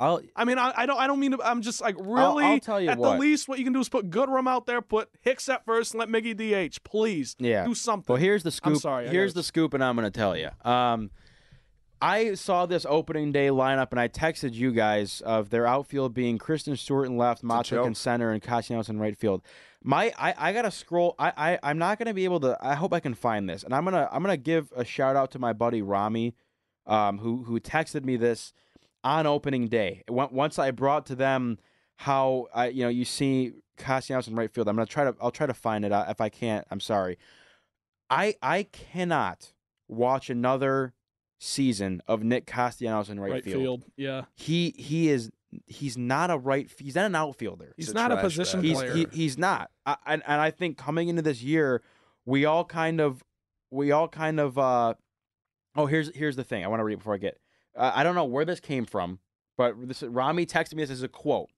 I'll I mean, I, I don't I don't mean to. I'm just like really. I'll tell you at what. the least, what you can do is put Goodrum out there, put Hicks at first, and let Miggy DH. Please, Yeah. do something. Well, here's the scoop. sorry, I Here's the scoop, and I'm going to tell you. Um, I saw this opening day lineup, and I texted you guys of their outfield being Kristen Stewart in left, Mahtook in center, and Castellanos in right field. My, I, I gotta scroll. I, I, I'm not gonna be able to. I hope I can find this, and I'm gonna, I'm gonna give a shout out to my buddy Rami, um, who, who texted me this on opening day. Once I brought to them how I, you know, you see Castellanos in right field. I'm gonna try to, I'll try to find it out. If I can't, I'm sorry. I I cannot watch another season of Nick Castellanos in right, right field. field. Yeah, He he is he's not a right he's not an outfielder. he's a not a position bag. He's he, he's not. I, and and I think coming into this year, we all kind of we all kind of uh oh here's here's the thing I want to read it before I get uh, I don't know where this came from, but this Rami texted me this as a quote.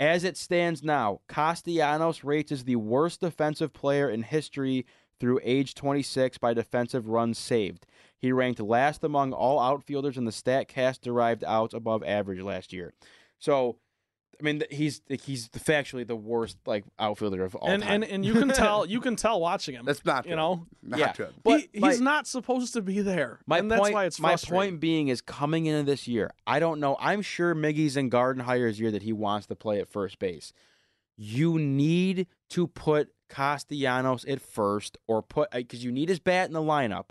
As it stands now, Castellanos rates as the worst defensive player in history through age 26 by defensive runs saved. He ranked last among all outfielders in the StatCast derived outs above average last year. So, I mean, he's he's factually the worst like outfielder of all and, time. and and you can tell you can tell watching him. That's not you good. know Not Yeah. good. But he, my- he's not supposed to be there. My and point, that's why it's my point being is coming into this year. I don't know. I'm sure Miggy's in Gardenhire's year that he wants to play at first base. You need to put Castellanos at first, or put uh, because you need his bat in the lineup,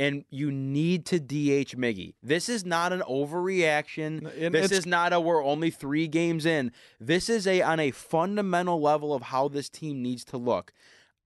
and you need to DH Miggy. This is not an overreaction. And this is not a we're only three games in. This is a on a fundamental level of how this team needs to look.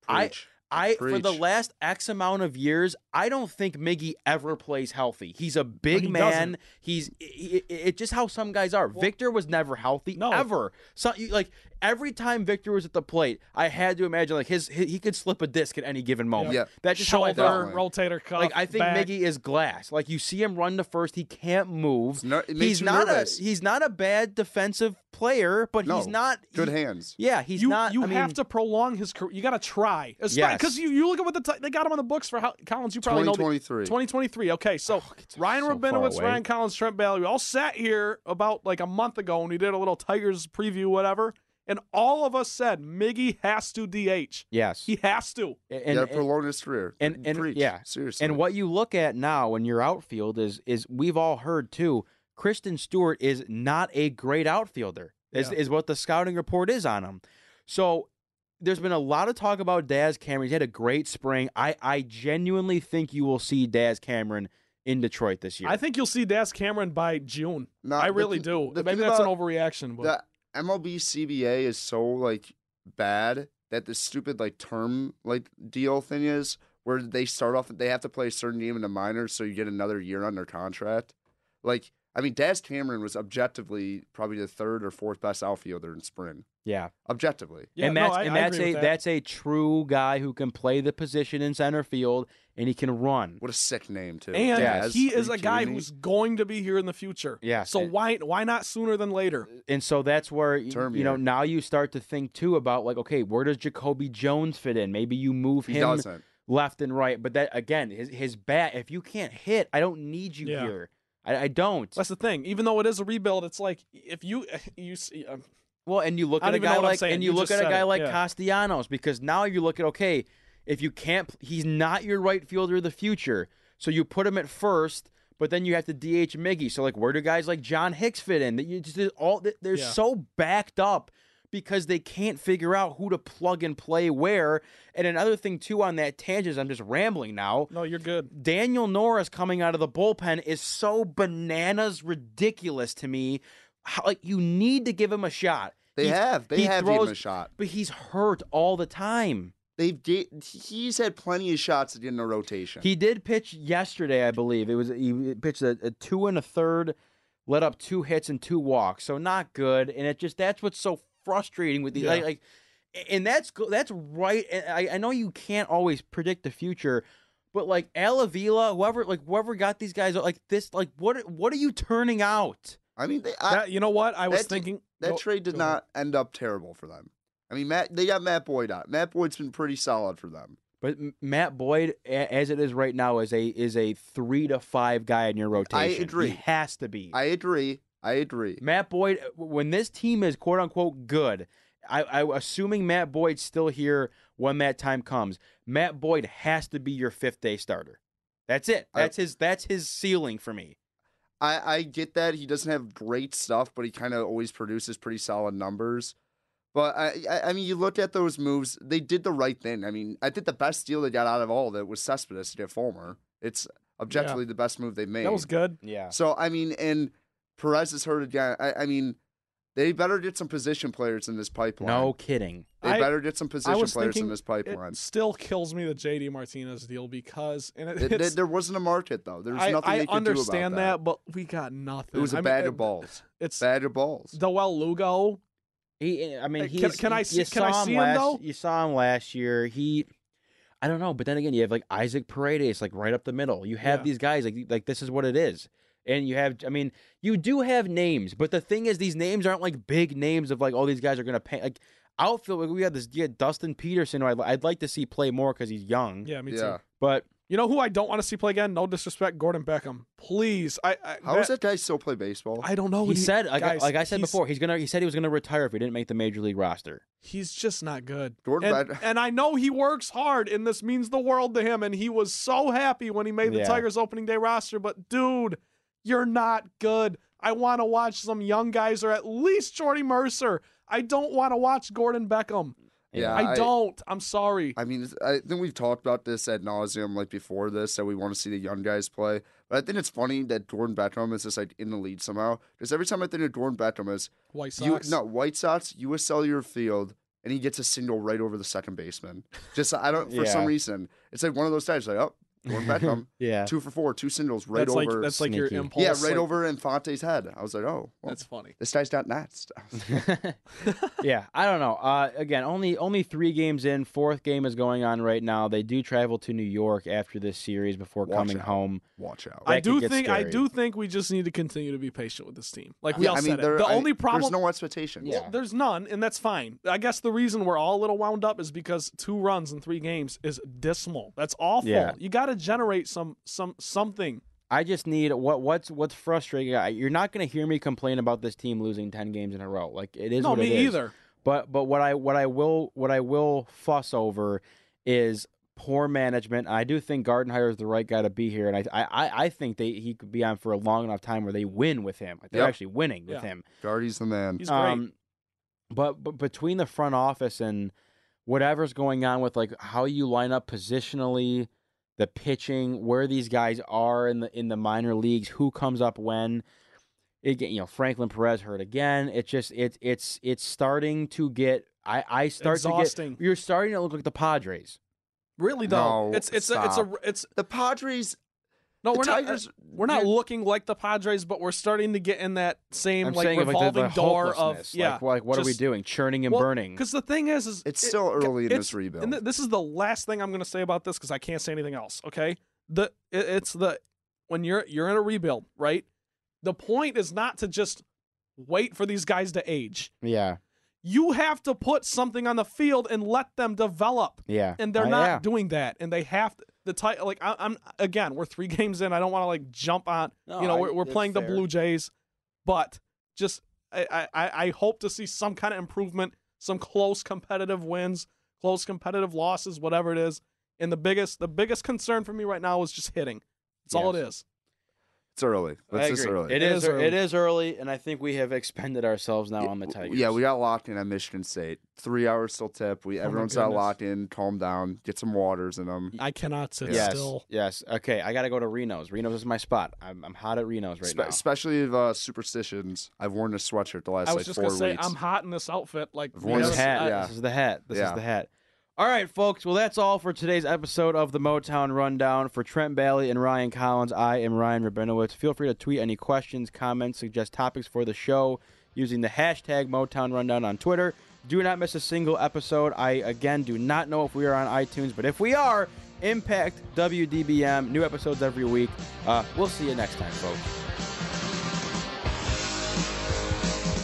I Preach. I for the last X amount of years, I don't think Miggy ever plays healthy. He's a big he man. doesn't. He's it, it's just how some guys are. Victor was never healthy No. ever. So like every time Victor was at the plate, I had to imagine like his, he, he could slip a disc at any given moment. Yeah. That's just how I Shoulder, felt. rotator cuff. Like I think back. Miggy is glass. Like you see him run to first, he can't move. It's ner- it makes he's you not nervous. a he's not a bad defensive player, but he's not Good he- hands. Yeah, he's you not. you I mean, have to prolong his career. You got to try, because Yes. you, you look at what the t- they got him on the books for how, Collins. You probably know 2023. 2023. Okay, so oh, it's Ryan so far Rabinowitz. Ryan Collins, Trent Bailey, we all sat here about like a month ago and we did a little Tigers preview, whatever, and all of us said Miggy has to DH. yes. He has to. and, yeah, prolong his career. and- and- Preach. yeah. seriously. And what you look at now in your outfield is is we've all heard too. Kristen Stewart is not a great outfielder. Is Yeah. is what the scouting report is on him. So there's been a lot of talk about Daz Cameron. He's had a great spring. I I genuinely think you will see Daz Cameron in Detroit this year. I think you'll see Daz Cameron by June. No, I really th- do. the Maybe thing that's an overreaction, but the MLB CBA is so like bad that the stupid like term like deal thing is where they start off they have to play a certain game in the minors so you get another year on their contract. Like I mean, Daz Cameron was objectively probably the third or fourth best outfielder in spring. Yeah. Objectively, yeah, and no, that's I, and that's a that. that's a true guy who can play the position in center field and he can run. what a sick name too. And Daz, he is a guy who's going to be here in the future. Yeah, So and- why why not sooner than later? and so that's where Term you know now you start to think too about like okay where does Jacoby Jones fit in maybe you move he him doesn't. left and right but that again his his bat if you can't hit I don't need you Yeah. here I, I don't That's the thing. Even though it is a rebuild, it's like if you [LAUGHS] you see, um, well and you look at a guy like and you, You look at a guy it, like yeah. Castellanos because now you look at okay if you can't he's not your right fielder of the future so you put him at first but then you have to DH Miggy so like where do guys like John Hicks fit in that you just all they're Yeah. so backed up because they can't figure out who to plug and play where. And another thing too on that tangent, I'm just rambling now. no, you're good. Daniel Norris coming out of the bullpen is so bananas ridiculous to me. How, like you need to give him a shot. They have. They he have given him a shot. but he's hurt all the time. They've he's had plenty of shots in the rotation. He did pitch yesterday, I believe. It was he pitched a, a two and a third, let up two hits and two walks, so not good. And it just that's what's so frustrating with the Yeah. like, like, and that's that's right. and I, I know you can't always predict the future, but like Al Avila, whoever like whoever got these guys like this, like what what are you turning out? I mean, they, I, that, you know what? I was thinking that trade did go ahead. not end up terrible for them. I mean, Matt, they got Matt Boyd out. Matt Boyd's been pretty solid for them. But Matt Boyd, as it is right now, is a is a three to five guy in your rotation. I agree. He has to be. I agree. I agree. Matt Boyd, when this team is quote unquote good, I, I assuming Matt Boyd's still here when that time comes. Matt Boyd has to be your fifth day starter. That's it. I- That's his. That's his ceiling for me. I, I get that he doesn't have great stuff, but he kind of always produces pretty solid numbers. But I, I, I mean, you look at those moves; they did the right thing. I mean, I think the best deal they got out of all of it was Cespedes to get Fulmer. It's objectively the best move they made. That was good. Yeah. So I mean, and Perez is hurt again. I, I mean, they better get some position players in this pipeline. No kidding. they I- better get some position was players in this pipeline. It still kills me the JD Martinez deal because and it, Th- th- it's, there wasn't a market though. There's nothing I they could understand do about that. but we got nothing. It was a I mean, bag it- of balls. It's Bag of balls. Dawel Lugo. He. I mean, Uh, he's. can- can I you see- can I saw see him, last, though? You saw him last year. He. I don't know, but then again, you have like Isaac Paredes, like right up the middle. You have Yeah. these guys, like like this is what it is. And you have, I mean, you do have names, but the thing is, these names aren't like big names of like, all these guys are gonna pay. Like outfield, like, we had this, you had Dustin Peterson, who I'd, I'd like to see play more because he's young. Yeah, me yeah. too. But You know who I don't want to see play again? No disrespect, Gordon Beckham. Please, I. I How does that guy still play baseball? I don't know. he said, like, guys, like I said he's- before, he's gonna. He said he was gonna retire if he didn't make the major league roster. he's just not good. Gordon and, Beck- and I know he works hard, and this means the world to him. And he was so happy when he made the Yeah. Tigers opening day roster. But dude, you're not good. I want to watch some young guys, or at least Jordy Mercer. I don't want to watch Gordon Beckham. Yeah, I, I- don't. I'm sorry. I mean, I think we've talked about this ad nauseum, like before this, that we want to see the young guys play. But I think it's funny that Jordan Beckham is just like in the lead somehow. Because every time I think of Jordan Beckham is White Sox, you, Sox. no White Sox, you U.S. Cellular Field, and he gets a single right over the second baseman. Just I don't for some reason it's like one of those times like oh Gordon Beckham [LAUGHS] yeah. two for four two singles right that's over like that's like your sneaky. impulse. yeah right like, over Infante's head. I was like oh well, That's funny. this guy's got nuts. [LAUGHS] yeah, I don't know. Uh, again, only only three games in. Fourth game is going on right now. They do travel to New York after this series before Watch coming out. home. Watch out. I do could get think I do think we just need to continue to be patient with this team. Like we yeah, all I mean said, there, it. the I- only problem there's no expectations. Yeah. Well, there's none, and that's fine. I guess the reason we're all a little wound up is because two runs in three games is dismal. That's awful. Yeah. You got to generate some some something. I just need what what's what's frustrating. I- You're not going to hear me complain about this team losing ten games in a row. Like it is no, what me it is. either. But but what I what I will what I will fuss over is poor management. I do think Gardenhire is the right guy to be here, and I I I think they he could be on for a long enough time where they win with him. Like they're Yep. actually winning with Yeah. him. Guardy's the man. He's great. Um, but but between the front office and whatever's going on with like how you line up positionally, the pitching, where these guys are in the in the minor leagues, who comes up when. It, you know Franklin Perez hurt again. It's just it's it's it's starting to get. I I start Exhausting. to get. You're starting to look like the Padres. Really though, No, it's it's a, it's a it's The Padres, no. We're not Tigers, we're not looking like the Padres, but we're starting to get in that same I'm like saying of, like, the- revolving the door of yeah. Like, like what are we doing? Churning and Well, burning. Because the thing is, is It's it- still early in this rebuild. And th- this is the last thing I'm going to say about this because I can't say anything else. Okay, the it, it's the when you're you're in a rebuild, right? The point is not to just wait for these guys to age. Yeah, You have to put something on the field and let them develop, yeah. and they're Uh, not yeah. doing that. And they have to, the title. Like I, I'm again, we're three [LAUGHS] games in. I don't want to like jump on. No, you know, I- we're, we're playing the. Blue Jays, but just I, I I hope to see some kind of improvement, some close competitive wins, close competitive losses, whatever it is. And the biggest the biggest concern for me right now is just hitting. That's all it Yes. is. It's early. I It's just early. It It is. is ear- early. It is early, and I think we have expended ourselves now on the Tigers. Yeah, we got locked in at Michigan State. Three hours till tip. We Oh everyone's got locked in. Calm down. Get some waters in them. I cannot sit Yes. still. Yes. Okay. I got to go to Reno's. Reno's is my spot. I'm, I'm hot at Reno's right now. Especially if, uh, superstitions. I've worn this sweatshirt the last I was like just four gonna say weeks. I'm hot in this outfit. Like I've worn This hat. I- yeah. This is the hat. This is the hat. All right, folks. Well, that's all for today's episode of the Motown Rundown. For Trent Bailey and Ryan Collins, I am Ryan Rabinowitz. Feel free to tweet any questions, comments, suggest topics for the show using the hashtag Motown Rundown on Twitter. Do not miss a single episode. I, again, do not know if we are on iTunes, but if we are, Impact WDBM. New episodes every week. Uh, we'll see you next time, folks.